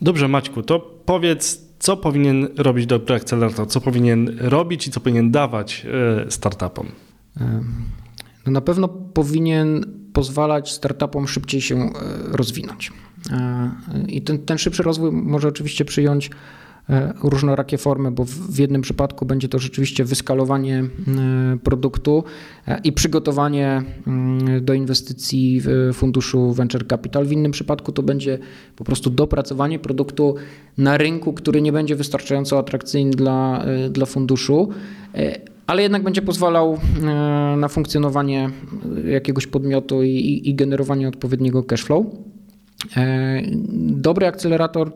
Dobrze, Maćku, to powiedz, co powinien robić dobry akcelerator, co powinien robić i co powinien dawać e, startupom? No na pewno powinien pozwalać startupom szybciej się e, rozwinąć. E, I ten, ten szybszy rozwój może oczywiście przyjąć E, różnorakie formy, bo w jednym przypadku będzie to rzeczywiście wyskalowanie produktu i przygotowanie mm, do inwestycji w funduszu Venture Capital. W innym przypadku to będzie po prostu dopracowanie produktu na rynku, który nie będzie wystarczająco atrakcyjny dla, dla funduszu ale jednak będzie pozwalał na funkcjonowanie jakiegoś podmiotu i, generowanie odpowiedniego cashflow. Dobry akcelerator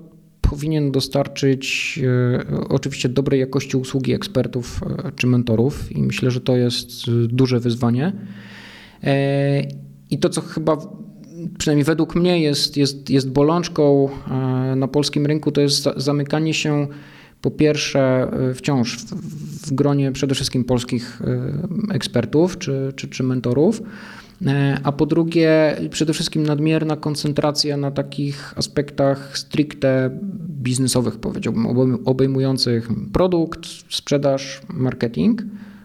powinien dostarczyć e, oczywiście dobrej jakości usługi ekspertów e, czy mentorów i myślę, że to jest duże wyzwanie. E, I to, co chyba przynajmniej według mnie jest, jest, jest bolączką na polskim rynku, to jest zamykanie się po pierwsze wciąż w, gronie przede wszystkim polskich ekspertów czy, czy, czy mentorów. E, a po drugie przede wszystkim nadmierna koncentracja na takich aspektach stricte biznesowych, powiedziałbym, obejmujących produkt, sprzedaż, marketing.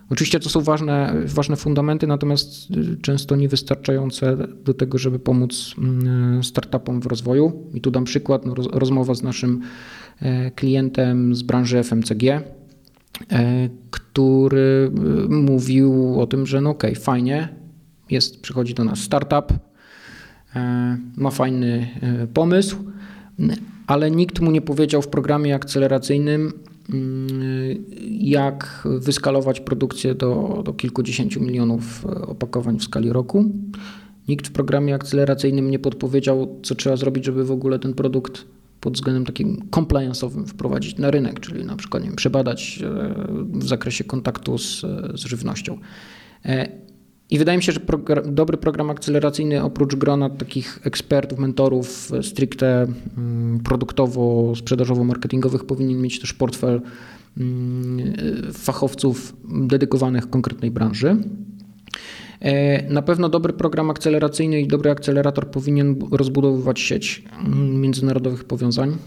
Oczywiście to są ważne, ważne fundamenty, natomiast często niewystarczające do tego, żeby pomóc mm, startupom w rozwoju. I tu dam przykład, no, rozmowa z naszym klientem z branży FMCG, e, który mówił o tym, że no okej, okay, fajnie, jest, przychodzi do nas startup, e, ma fajny e, pomysł, ale nikt mu nie powiedział w programie akceleracyjnym, mm, jak wyskalować produkcję do, do kilkudziesięciu milionów e, opakowań w skali roku. Nikt w programie akceleracyjnym nie podpowiedział, co trzeba zrobić, żeby w ogóle ten produkt pod względem takim compliance'owym wprowadzić na rynek, czyli na przykład nie wiem, przebadać w zakresie kontaktu z, z żywnością. I wydaje mi się, że dobry program akceleracyjny oprócz grona takich ekspertów, mentorów stricte mm, produktowo-sprzedażowo-marketingowych powinien mieć też portfel mm, fachowców dedykowanych konkretnej branży. E, na pewno dobry program akceleracyjny i dobry akcelerator powinien rozbudowywać sieć mm, międzynarodowych powiązań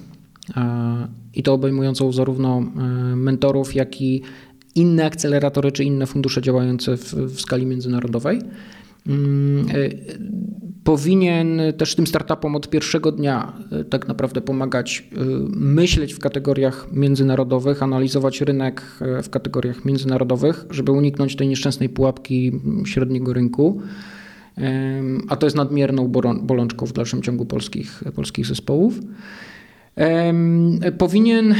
e, i to obejmującą zarówno e, mentorów, jak i inne akceleratory czy inne fundusze działające w, w skali międzynarodowej. Mm, e, powinien też tym startupom od pierwszego dnia e, tak naprawdę pomagać e, myśleć w kategoriach międzynarodowych, analizować rynek w kategoriach międzynarodowych, żeby uniknąć tej nieszczęsnej pułapki średniego rynku. A to jest nadmierną bolączką w dalszym ciągu polskich, polskich zespołów. Powinien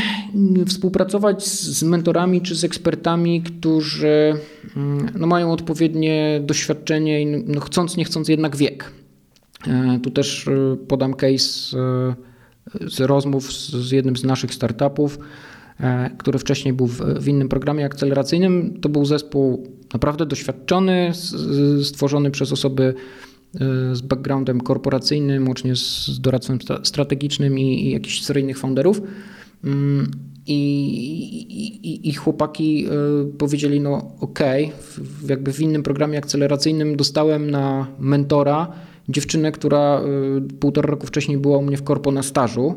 współpracować z mentorami czy z ekspertami, którzy mm, no, mają odpowiednie doświadczenie i no, chcąc, nie chcąc jednak wiek. E, tu też e, podam case e, z rozmów z jednym z naszych startupów, który wcześniej był w innym programie akceleracyjnym. To był zespół naprawdę doświadczony, stworzony przez osoby z backgroundem korporacyjnym, łącznie z doradcą strategicznym i, i jakichś seryjnych founderów. Mm, I, i, I, chłopaki powiedzieli, no okej, okay, jakby w innym programie akceleracyjnym dostałem na mentora dziewczynę, która e, półtora roku wcześniej była u mnie w korpo na stażu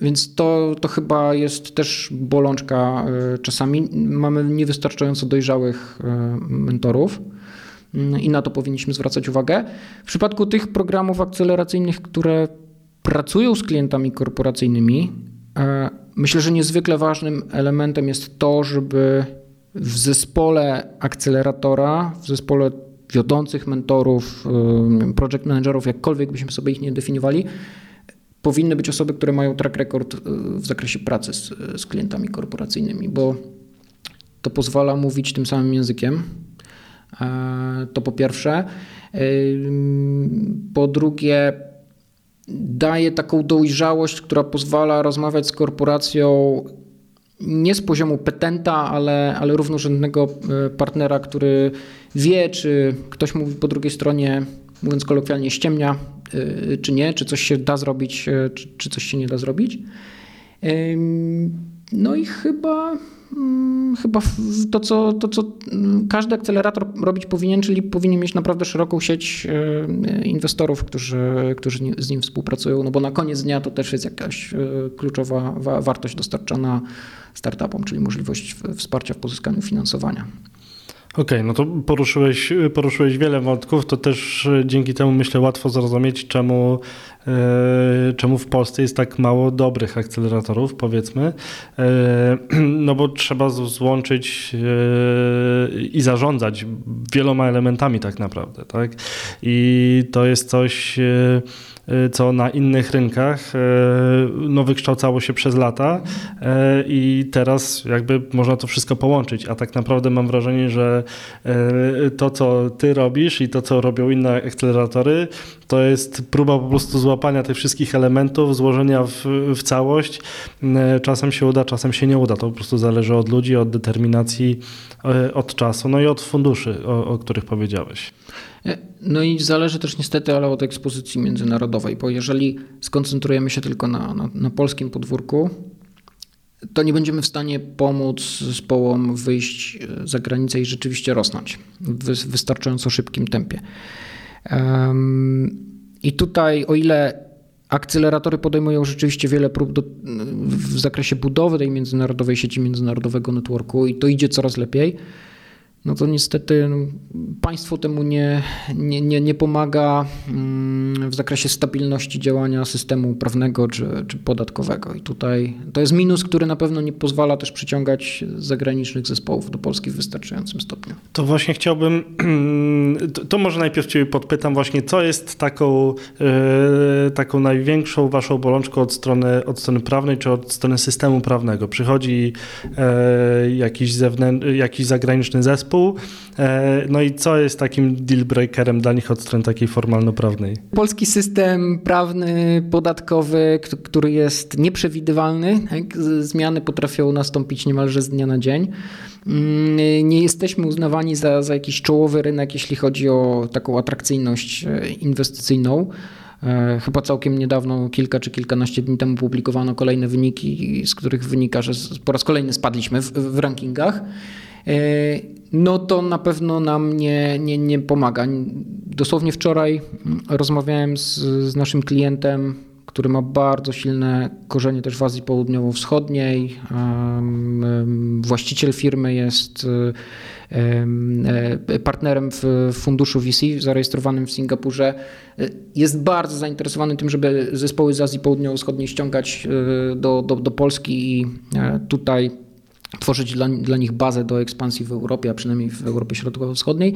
Więc to, to chyba jest też bolączka czasami. Mamy niewystarczająco dojrzałych mentorów mm, i na to powinniśmy zwracać uwagę. W przypadku tych programów akceleracyjnych, które pracują z klientami korporacyjnymi, myślę, że niezwykle ważnym elementem jest to, żeby w zespole akceleratora, w zespole wiodących mentorów, project managerów, jakkolwiek byśmy sobie ich nie definiowali, powinny być osoby, które mają track record w zakresie pracy z, z klientami korporacyjnymi, bo to pozwala mówić tym samym językiem. To po pierwsze. Po drugie, daje taką dojrzałość, która pozwala rozmawiać z korporacją nie z poziomu petenta, ale, ale równorzędnego e, partnera, który wie, czy ktoś mówi po drugiej stronie, mówiąc kolokwialnie, ściemnia, e, czy nie, czy coś się da zrobić, e, czy, czy coś się nie da zrobić. No i chyba Mm, chyba to co, to, co mm, każdy akcelerator robić powinien, czyli powinien mieć naprawdę szeroką sieć e, inwestorów, którzy, którzy z nim współpracują, no bo na koniec dnia to też jest jakaś e, kluczowa wartość dostarczana startupom, czyli możliwość wsparcia w pozyskaniu finansowania. Okej, okay, no to poruszyłeś, poruszyłeś wiele wątków, to też e, dzięki temu myślę łatwo zrozumieć, czemu, e, czemu w Polsce jest tak mało dobrych akceleratorów, powiedzmy. E, no bo trzeba złączyć i zarządzać wieloma elementami tak naprawdę, tak? I to jest coś co na innych rynkach y, no, wykształcało się przez lata y, i teraz jakby można to wszystko połączyć, a tak naprawdę mam wrażenie, że to, co ty robisz i to, co robią inne akceleratory, to jest próba po prostu złapania tych wszystkich elementów, złożenia w, w całość. Czasem się uda, czasem się nie uda. To po prostu zależy od ludzi, od determinacji, od czasu, no i od funduszy, o, o których powiedziałeś. No i zależy też niestety, ale od ekspozycji międzynarodowej, bo jeżeli skoncentrujemy się tylko na, na, na polskim podwórku, to nie będziemy w stanie pomóc zespołom wyjść za granicę i rzeczywiście rosnąć w wystarczająco szybkim tempie. I tutaj, o ile akceleratory podejmują rzeczywiście wiele prób do, w zakresie budowy tej międzynarodowej sieci, międzynarodowego networku i to idzie coraz lepiej, no to niestety no, państwo temu nie, nie, nie, nie pomaga mm, w zakresie stabilności działania systemu prawnego czy, czy podatkowego. I tutaj to jest minus, który na pewno nie pozwala też przyciągać zagranicznych zespołów do Polski w wystarczającym stopniu. To właśnie chciałbym, to, to może najpierw Cię podpytam właśnie, co jest taką, yy, taką największą Waszą bolączką od strony, od strony prawnej czy od strony systemu prawnego? Przychodzi yy, jakiś, zewnętrzny, jakiś zagraniczny zespół, zespół. E, no i co jest takim deal breakerem dla nich od strony takiej formalno-prawnej? Polski system prawny, podatkowy, który jest nieprzewidywalny. Tak? Zmiany potrafią nastąpić niemalże z dnia na dzień. Mm, nie jesteśmy uznawani za, za jakiś czołowy rynek, jeśli chodzi o taką atrakcyjność e, inwestycyjną. E, chyba całkiem niedawno, kilka czy kilkanaście dni temu, publikowano kolejne wyniki, z których wynika, że po raz kolejny spadliśmy w, w rankingach no to na pewno nam nie, nie, nie pomaga. Dosłownie wczoraj rozmawiałem z, z naszym klientem, który ma bardzo silne korzenie też w Azji Południowo-Wschodniej. Właściciel firmy jest e, partnerem w funduszu VC zarejestrowanym w Singapurze. Jest bardzo zainteresowany tym, żeby zespoły z Azji Południowo-Wschodniej ściągać e, do, do, do Polski i e, tutaj tworzyć dla, dla nich bazę do ekspansji w Europie, a przynajmniej w Europie Środkowo-Wschodniej.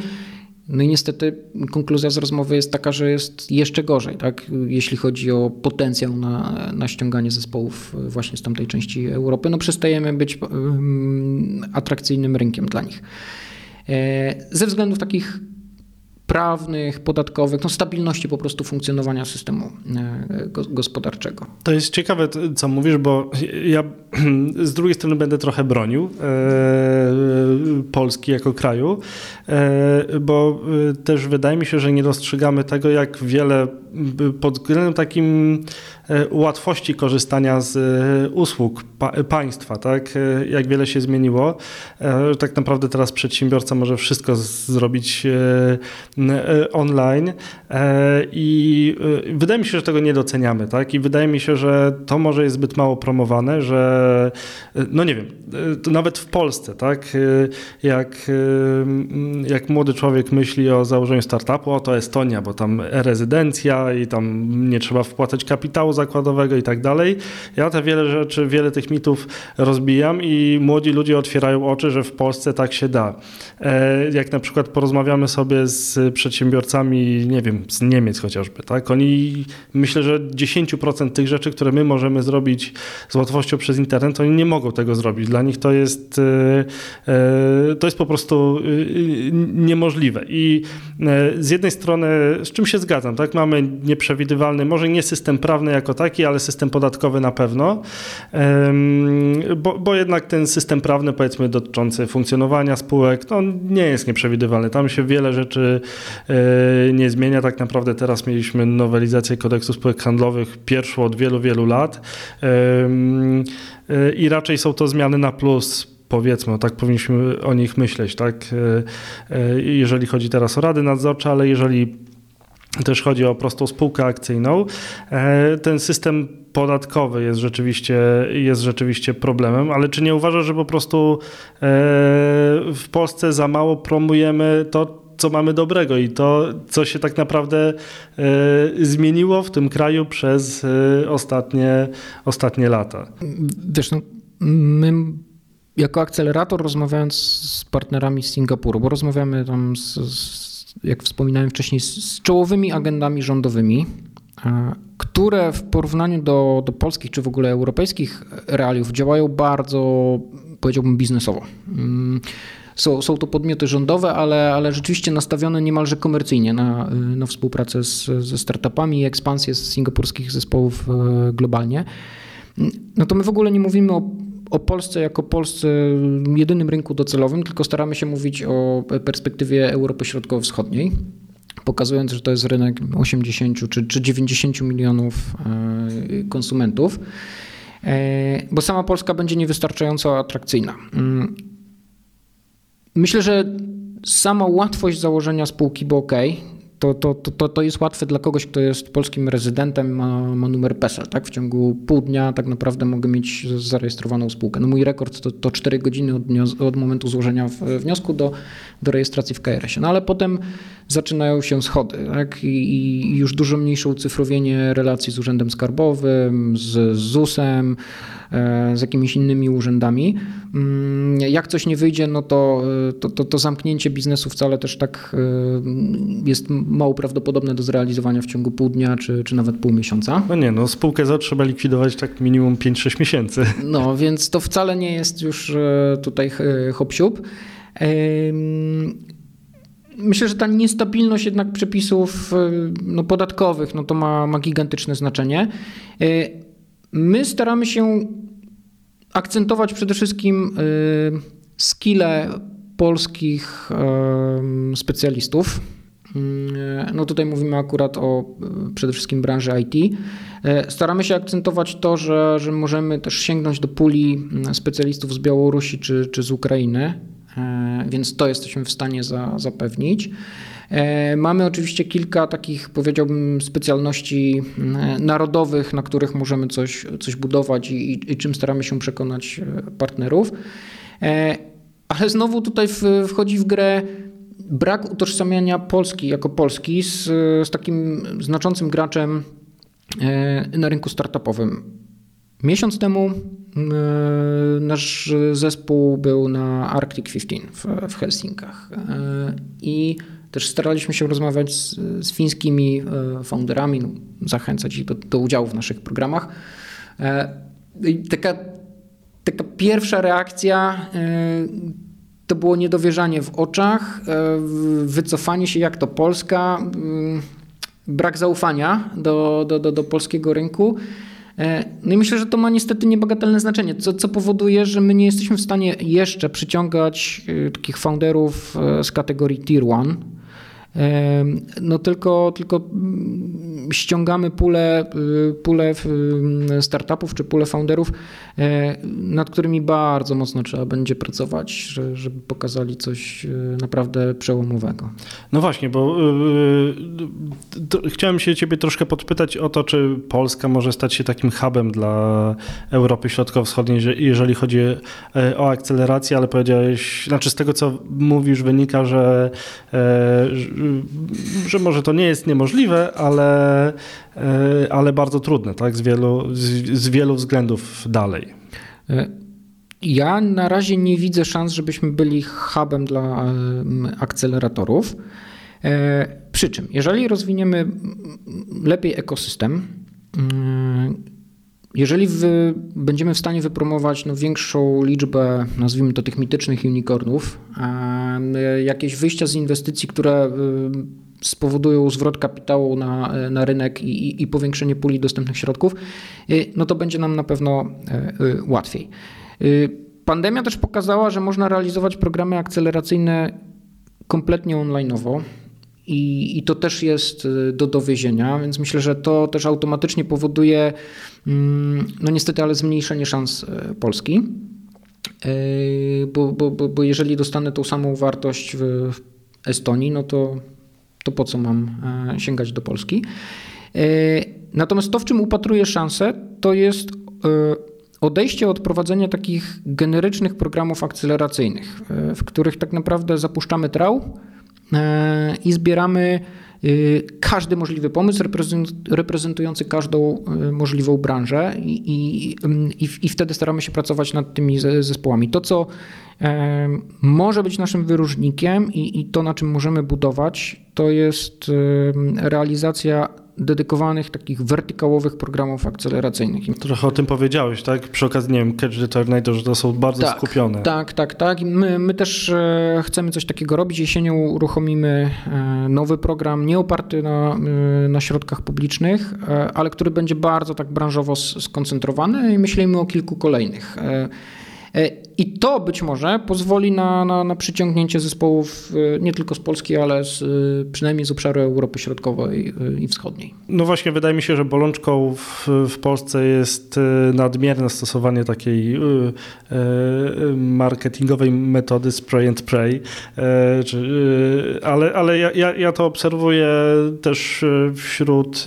No i niestety konkluzja z rozmowy jest taka, że jest jeszcze gorzej, tak? jeśli chodzi o potencjał na, na ściąganie zespołów właśnie z tamtej części Europy. No przestajemy być um, atrakcyjnym rynkiem dla nich. E, ze względów takich prawnych, podatkowych, no stabilności po prostu funkcjonowania systemu e, gospodarczego. To jest ciekawe, co mówisz, bo ja z drugiej strony będę trochę bronił e, Polski jako kraju, e, bo też wydaje mi się, że nie dostrzegamy tego, jak wiele pod względem takim łatwości korzystania z usług państwa, tak? Jak wiele się zmieniło. Tak naprawdę teraz przedsiębiorca może wszystko zrobić online i wydaje mi się, że tego nie doceniamy, tak? I wydaje mi się, że to może jest zbyt mało promowane, że no nie wiem, nawet w Polsce, tak? Jak, jak młody człowiek myśli o założeniu startupu, o to Estonia, bo tam i tam nie trzeba wpłacać kapitału zakładowego i tak dalej. Ja te wiele rzeczy, wiele tych mitów rozbijam i młodzi ludzie otwierają oczy, że w Polsce tak się da. E, jak na przykład porozmawiamy sobie z przedsiębiorcami, nie wiem, z Niemiec chociażby, tak? Oni, myślę, że 10% tych rzeczy, które my możemy zrobić z łatwością przez internet, oni nie mogą tego zrobić. Dla nich to jest, e, e, to jest po prostu niemożliwe. I z jednej strony, z czym się zgadzam, tak? Mamy nieprzewidywalny, może nie system prawny jako taki, ale system podatkowy na pewno, bo, bo jednak ten system prawny, powiedzmy, dotyczący funkcjonowania spółek, no, nie jest nieprzewidywalny. Tam się wiele rzeczy e, nie zmienia. Tak naprawdę teraz mieliśmy nowelizację kodeksu spółek handlowych, pierwszą od wielu, wielu lat e, i raczej są to zmiany na plus powiedzmy, tak powinniśmy o nich myśleć, tak? E, jeżeli chodzi teraz o rady nadzorcze, ale jeżeli też chodzi o prostą spółkę akcyjną. E, ten system podatkowy jest rzeczywiście, jest rzeczywiście problemem, ale czy nie uważasz, że po prostu e, w Polsce za mało promujemy to, co mamy dobrego i to, co się tak naprawdę e, zmieniło w tym kraju przez ostatnie, ostatnie lata? Wiesz, no, my jako akcelerator rozmawiając z partnerami z Singapuru, bo rozmawiamy tam z, z jak wspominałem wcześniej, z czołowymi agendami rządowymi, e, które w porównaniu do, do polskich czy w ogóle europejskich realiów działają bardzo, powiedziałbym, biznesowo. Mm, są, są to podmioty rządowe, ale, ale rzeczywiście nastawione niemalże komercyjnie na, na współpracę z, ze startupami i ekspansję z singapurskich zespołów e, globalnie. No to my w ogóle nie mówimy o o Polsce jako Polsce jedynym rynku docelowym, tylko staramy się mówić o perspektywie Europy Środkowo-Wschodniej pokazując, że to jest rynek 80 czy, czy 90 milionów e, konsumentów, e, bo sama Polska będzie niewystarczająco atrakcyjna. Mm. Myślę, że sama łatwość założenia spółki, bo ok, to, to, to, to jest łatwe dla kogoś, kto jest polskim rezydentem, ma, ma numer PESEL. Tak? W ciągu pół dnia tak naprawdę mogę mieć zarejestrowaną spółkę. No mój rekord to, to 4 godziny od, od momentu złożenia wniosku do, do rejestracji w KRS-ie. No ale potem zaczynają się schody tak? I, I, już dużo mniejsze ucyfrowienie relacji z Urzędem Skarbowym, z ZUS-em, z jakimiś innymi urzędami. Mm, jak coś nie wyjdzie, no to, to, to, to zamknięcie biznesu wcale też tak e, jest mało prawdopodobne do zrealizowania w ciągu pół dnia czy, czy nawet pół miesiąca. No nie, no spółkę ZO trzeba likwidować tak minimum 5-6 miesięcy. No, więc to wcale nie jest już e, tutaj hop -siup. Myślę, że ta niestabilność jednak przepisów e, no, podatkowych no, to ma, ma gigantyczne znaczenie. E, my staramy się akcentować przede wszystkim skille polskich specjalistów Mm, no tutaj mówimy akurat o e, przede wszystkim branży IT. E, staramy się akcentować to, że, że możemy też sięgnąć do puli mm, specjalistów z Białorusi czy, czy z Ukrainy, e, więc to jesteśmy w stanie za, zapewnić. Mamy oczywiście kilka takich, powiedziałbym, specjalności mm, narodowych, na których możemy coś, coś budować i, i czym staramy się przekonać partnerów. Ale znowu tutaj wchodzi w grę brak utożsamiania Polski jako Polski z, z takim znaczącym graczem e, na rynku startupowym. Miesiąc temu e, nasz zespół był na Arctic 15 w, w Helsinkach e, i też staraliśmy się rozmawiać z, z fińskimi founderami, no, zachęcać ich do, do, udziału w naszych programach. I taka, taka pierwsza reakcja to było niedowierzanie w oczach, e, wycofanie się jak to Polska, mm, brak zaufania do, do, do, do polskiego rynku. E, no i myślę, że to ma niestety niebagatelne znaczenie, co, co powoduje, że my nie jesteśmy w stanie jeszcze przyciągać e, takich founderów z kategorii Tier 1. No tylko, tylko ściągamy pulę, y, pulę y, startupów czy pulę founderów, e, nad którymi bardzo mocno trzeba będzie pracować, żeby pokazali coś y, naprawdę przełomowego. No właśnie, bo chciałem się ciebie troszkę podpytać o to, czy Polska może stać się takim hubem dla Europy Środkowo-Wschodniej, jeżeli chodzi e, o akcelerację, ale powiedziałeś, znaczy z tego co mówisz wynika, że, e, że może to nie jest niemożliwe, ale, e, ale bardzo trudne, tak? Z wielu, z wielu względów dalej. E, ja na razie nie widzę szans, żebyśmy byli hubem dla akceleratorów. Przy czym, jeżeli rozwiniemy lepiej ekosystem, jeżeli wy, będziemy w stanie wypromować no, większą liczbę, nazwijmy to tych mitycznych unicornów, jakieś wyjścia z inwestycji, które y, spowodują zwrot kapitału na, na rynek i, i powiększenie puli dostępnych środków, no to będzie nam na pewno łatwiej. Pandemia też pokazała, że można realizować programy akceleracyjne kompletnie online'owo. I, I, to też jest do dowiezienia, więc myślę, że to też automatycznie powoduje, mm, no niestety, ale zmniejszenie szans Polski. Bo, bo, bo, bo jeżeli dostanę tą samą wartość w Estonii, no to to po co mam e, sięgać do Polski. Natomiast to, w czym upatruję szansę, to jest odejście od prowadzenia takich generycznych programów akceleracyjnych, w których tak naprawdę zapuszczamy trał i zbieramy każdy możliwy pomysł reprezentujący każdą możliwą branżę i, i, i, i wtedy staramy się pracować nad tymi zespołami. To, co może być naszym wyróżnikiem i, i to, na czym możemy budować, to jest realizacja dedykowanych takich wertykałowych programów akceleracyjnych. Trochę o tym powiedziałeś, tak? Przy okazji, nie wiem, Catch the Tornado, że to są bardzo tak, skupione. Tak, tak, tak. My, my też e, chcemy coś takiego robić. Jesienią uruchomimy e, nowy program, nie oparty na, e, na środkach publicznych, ale który będzie bardzo tak branżowo skoncentrowany i myślimy o kilku kolejnych. E, I to być może pozwoli na, na, na przyciągnięcie zespołów e, nie tylko z Polski, ale z, e, przynajmniej z obszaru Europy Środkowej i Wschodniej. No właśnie, wydaje mi się, że bolączką w, w Polsce jest nadmierne stosowanie takiej marketingowej metody spray and pray. Ale, ale ja, ja, ja to obserwuję też wśród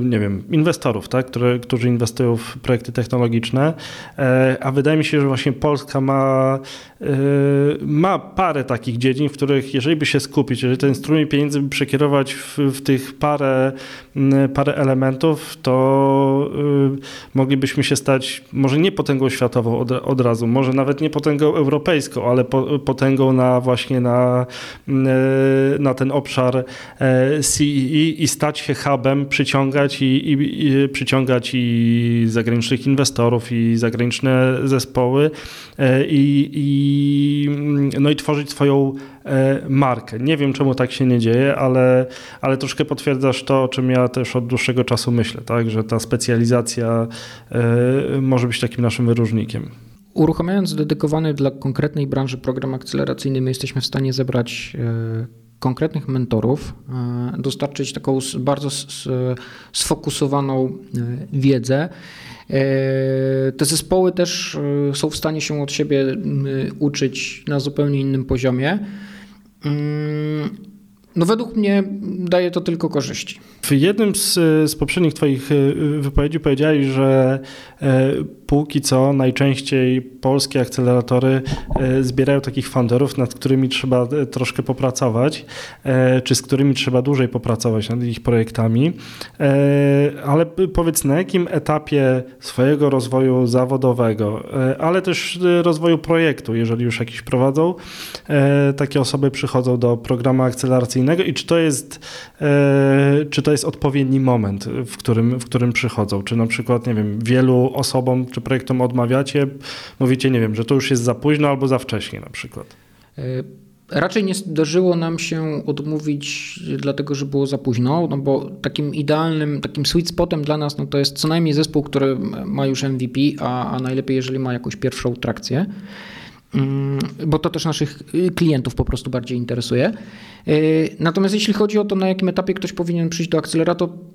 nie wiem, inwestorów, tak, które, którzy inwestują w projekty technologiczne, e, a wydaje mi się, że właśnie Polska ma, ma parę takich dziedzin, w których jeżeli by się skupić, jeżeli ten strumień pieniędzy by przekierować w, w tych parę, parę elementów, to moglibyśmy się stać może nie potęgą światową od, od razu, może nawet nie potęgą europejską, ale po, potęgą na właśnie na, na ten obszar CEE i stać się hubem przyciągać i, i, i, przyciągać i zagranicznych inwestorów, i zagraniczne zespoły. e, i, i, no i tworzyć swoją e, markę. Nie wiem, czemu tak się nie dzieje, ale, ale troszkę potwierdzasz to, o czym ja też od dłuższego czasu myślę, tak? że ta specjalizacja e, może być takim naszym wyróżnikiem. Uruchamiając dedykowany dla konkretnej branży program akceleracyjny, my jesteśmy w stanie zebrać konkretnych mentorów, e, dostarczyć taką bardzo sfokusowaną e, wiedzę. E, te zespoły też są w stanie się od siebie uczyć na zupełnie innym poziomie. Mm, no według mnie daje to tylko korzyści. W jednym z, z poprzednich Twoich wypowiedzi powiedziałeś, że póki co najczęściej polskie akceleratory e, zbierają takich founderów, nad którymi trzeba e, troszkę popracować, e, czy z którymi trzeba dłużej popracować nad ich projektami. Ale powiedz, na jakim etapie swojego rozwoju zawodowego, ale też rozwoju projektu, jeżeli już jakiś prowadzą, takie osoby przychodzą do programu akceleracyjnego i czy to jest, czy to jest odpowiedni moment, w którym, w którym przychodzą? Czy na przykład, nie wiem, wielu osobom, czy projektom odmawiacie, mówicie, nie wiem, że to już jest za późno albo za wcześnie na przykład? E, raczej nie zdarzyło nam się odmówić, dlatego że było za późno, no bo takim idealnym, takim sweet spotem dla nas no to jest co najmniej zespół, który ma już MVP, a, a najlepiej, jeżeli ma jakąś pierwszą trakcję. Mm, bo to też naszych klientów po prostu bardziej interesuje. Natomiast jeśli chodzi o to, na jakim etapie ktoś powinien przyjść do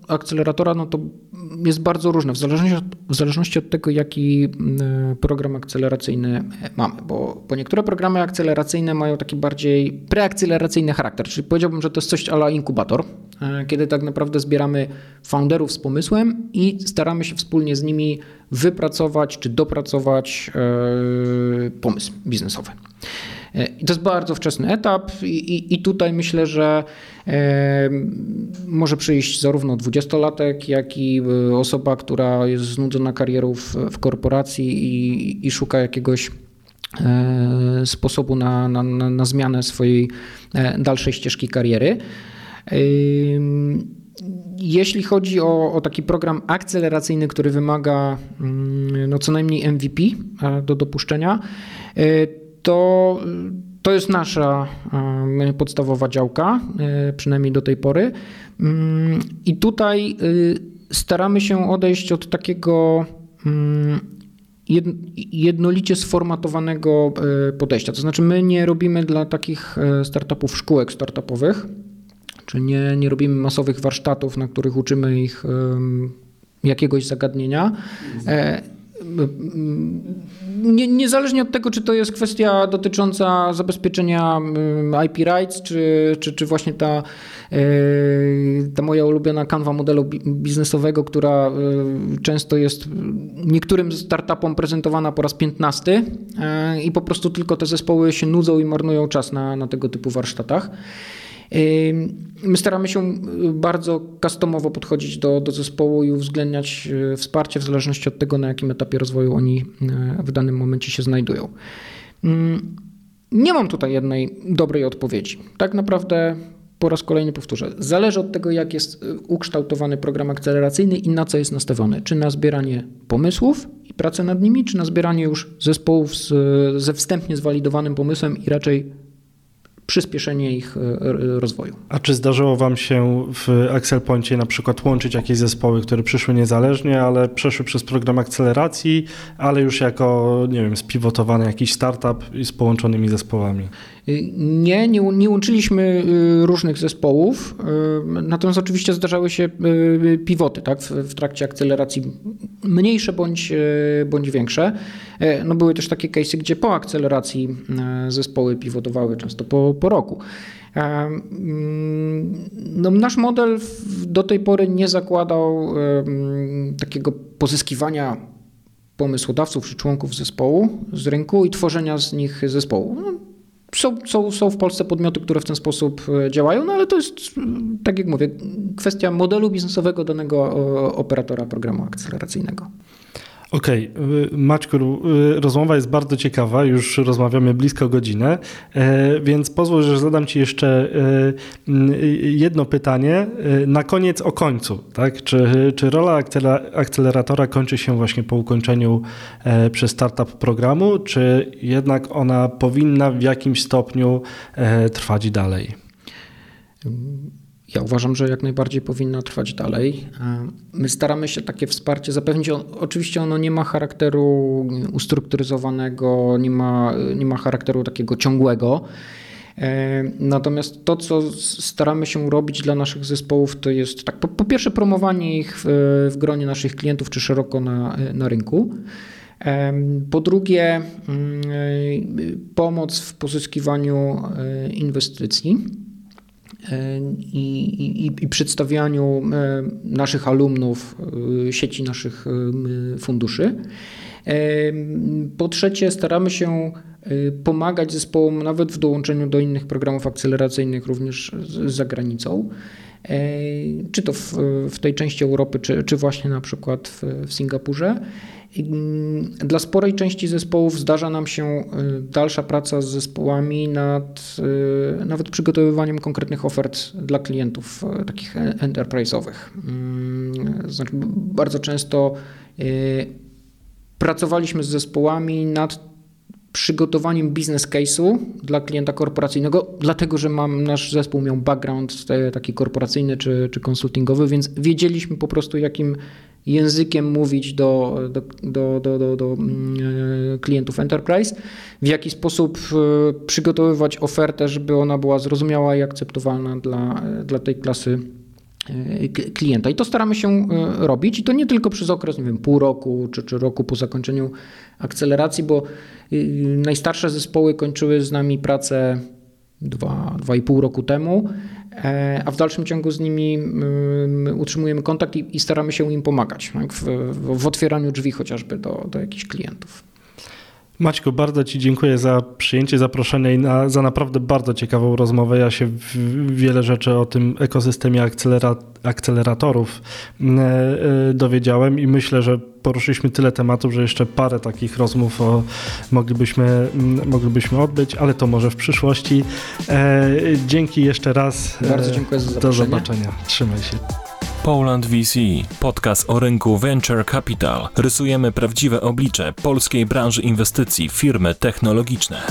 akceleratora, no to jest bardzo różne, w zależności od, w zależności od tego, jaki mm, program akceleracyjny mamy, bo, bo niektóre programy akceleracyjne mają taki bardziej preakceleracyjny charakter, czyli powiedziałbym, że to jest coś ala inkubator, e, kiedy tak naprawdę zbieramy founderów z pomysłem i staramy się wspólnie z nimi wypracować czy dopracować e, pomysł biznesowy. E, I to jest bardzo wczesny etap, i, i, i tutaj myślę, że e, może przyjść zarówno dwudziestolatek, jak i e, osoba, która jest znudzona karierą w, w korporacji i, i szuka jakiegoś sposobu na, na, na zmianę swojej dalszej ścieżki kariery. Jeśli chodzi o, o, taki program akceleracyjny, który wymaga mm, no, co najmniej MVP do dopuszczenia, to, to jest nasza podstawowa działka, e, przynajmniej do tej pory. Mm, I tutaj staramy się odejść od takiego mm, jednolicie sformatowanego e, podejścia. To znaczy, my nie robimy dla takich e, startupów szkółek startupowych, czy nie, nie robimy masowych warsztatów, na których uczymy ich jakiegoś zagadnienia nie, niezależnie od tego, czy to jest kwestia dotycząca zabezpieczenia IP rights, czy, czy, czy właśnie ta, e, ta moja ulubiona kanwa modelu biznesowego, która e, często jest niektórym startupom prezentowana po raz piętnasty e, i po prostu tylko te zespoły się nudzą i marnują czas na, na tego typu warsztatach. My staramy się y, bardzo customowo podchodzić do, do zespołu i uwzględniać y, wsparcie w zależności od tego, na jakim etapie rozwoju oni y, w danym momencie się znajdują. Nie mam tutaj jednej dobrej odpowiedzi. Tak naprawdę po raz kolejny powtórzę, zależy od tego, jak jest ukształtowany program akceleracyjny i na co jest nastawiony. Czy na zbieranie pomysłów i pracę nad nimi, czy na zbieranie już zespołów z, ze wstępnie zwalidowanym pomysłem i raczej przyspieszenie ich e, rozwoju. A czy zdarzyło Wam się w Excel Pointie na przykład łączyć jakieś zespoły, które przyszły niezależnie, ale przeszły przez program akceleracji, ale już jako, nie wiem, spiwotowany jakiś startup z połączonymi zespołami? Nie, nie, nie łączyliśmy y, różnych zespołów, y, natomiast oczywiście zdarzały się y, pivoty tak, w, w trakcie akceleracji mniejsze bądź, bądź większe. E, no były też takie case'y, gdzie po akceleracji zespoły pivotowały często po, po roku. E, mm, no, nasz model do tej pory nie zakładał takiego pozyskiwania pomysłodawców czy członków zespołu z rynku i tworzenia z nich zespołu. No, są, są, są w Polsce podmioty, które w ten sposób e, działają, no ale to jest, tak jak mówię, kwestia modelu biznesowego danego operatora programu akceleracyjnego. Okej, okay. Maćku, y, rozmowa jest bardzo ciekawa, już rozmawiamy blisko godzinę, e, więc pozwól, że zadam Ci jeszcze e, jedno pytanie. Na koniec o końcu. Tak? Czy, czy rola akceleratora kończy się właśnie po ukończeniu przez startup programu, czy jednak ona powinna w jakimś stopniu trwać dalej? Ja uważam, że jak najbardziej powinna trwać dalej. E, my staramy się takie wsparcie zapewnić. Oczywiście ono nie ma charakteru ustrukturyzowanego, nie ma, nie ma charakteru takiego ciągłego. E, natomiast to, co staramy się robić dla naszych zespołów, to jest tak, po, po pierwsze promowanie ich w, w, gronie naszych klientów czy szeroko na, na rynku. E, po drugie, mm, pomoc w pozyskiwaniu inwestycji i, i, i przedstawianiu e, naszych alumnów e, sieci naszych e, funduszy. Po trzecie, staramy się pomagać zespołom nawet w dołączeniu do innych programów akceleracyjnych, również za granicą. Czy to w, w tej części Europy, czy, czy właśnie na przykład w, w Singapurze. Dla sporej części zespołów zdarza nam się y, dalsza praca z zespołami nad y, nawet przygotowywaniem konkretnych ofert dla klientów y, takich enterprise'owych. Znaczy, bardzo często pracowaliśmy z zespołami nad przygotowaniem biznes case'u dla klienta korporacyjnego, dlatego że mam, nasz zespół miał background taki korporacyjny czy, czy konsultingowy, więc wiedzieliśmy po prostu, jakim językiem mówić do, do, do, do, do, do klientów enterprise, w jaki sposób przygotowywać ofertę, żeby ona była zrozumiała i akceptowalna dla, dla tej klasy klienta. I to staramy się robić i to nie tylko przez okres, nie wiem, pół roku czy, czy roku po zakończeniu akceleracji, bo najstarsze zespoły kończyły z nami pracę dwa, dwa i pół roku temu, e, a w dalszym ciągu z nimi utrzymujemy kontakt i, i staramy się im pomagać tak, w, w, otwieraniu drzwi chociażby do, do jakichś klientów. Maćku, bardzo Ci dziękuję za przyjęcie zaproszenia i na, za naprawdę bardzo ciekawą rozmowę. Ja się w, wiele rzeczy o tym ekosystemie akcelera, akceleratorów e, e, dowiedziałem i myślę, że poruszyliśmy tyle tematów, że jeszcze parę takich rozmów o, moglibyśmy, moglibyśmy odbyć, ale to może w przyszłości. E, dzięki jeszcze raz. Bardzo dziękuję za zaproszenie. Do zobaczenia. Trzymaj się. Poland VC, podcast o rynku Venture Capital. Rysujemy prawdziwe oblicze polskiej branży inwestycji, firmy technologiczne.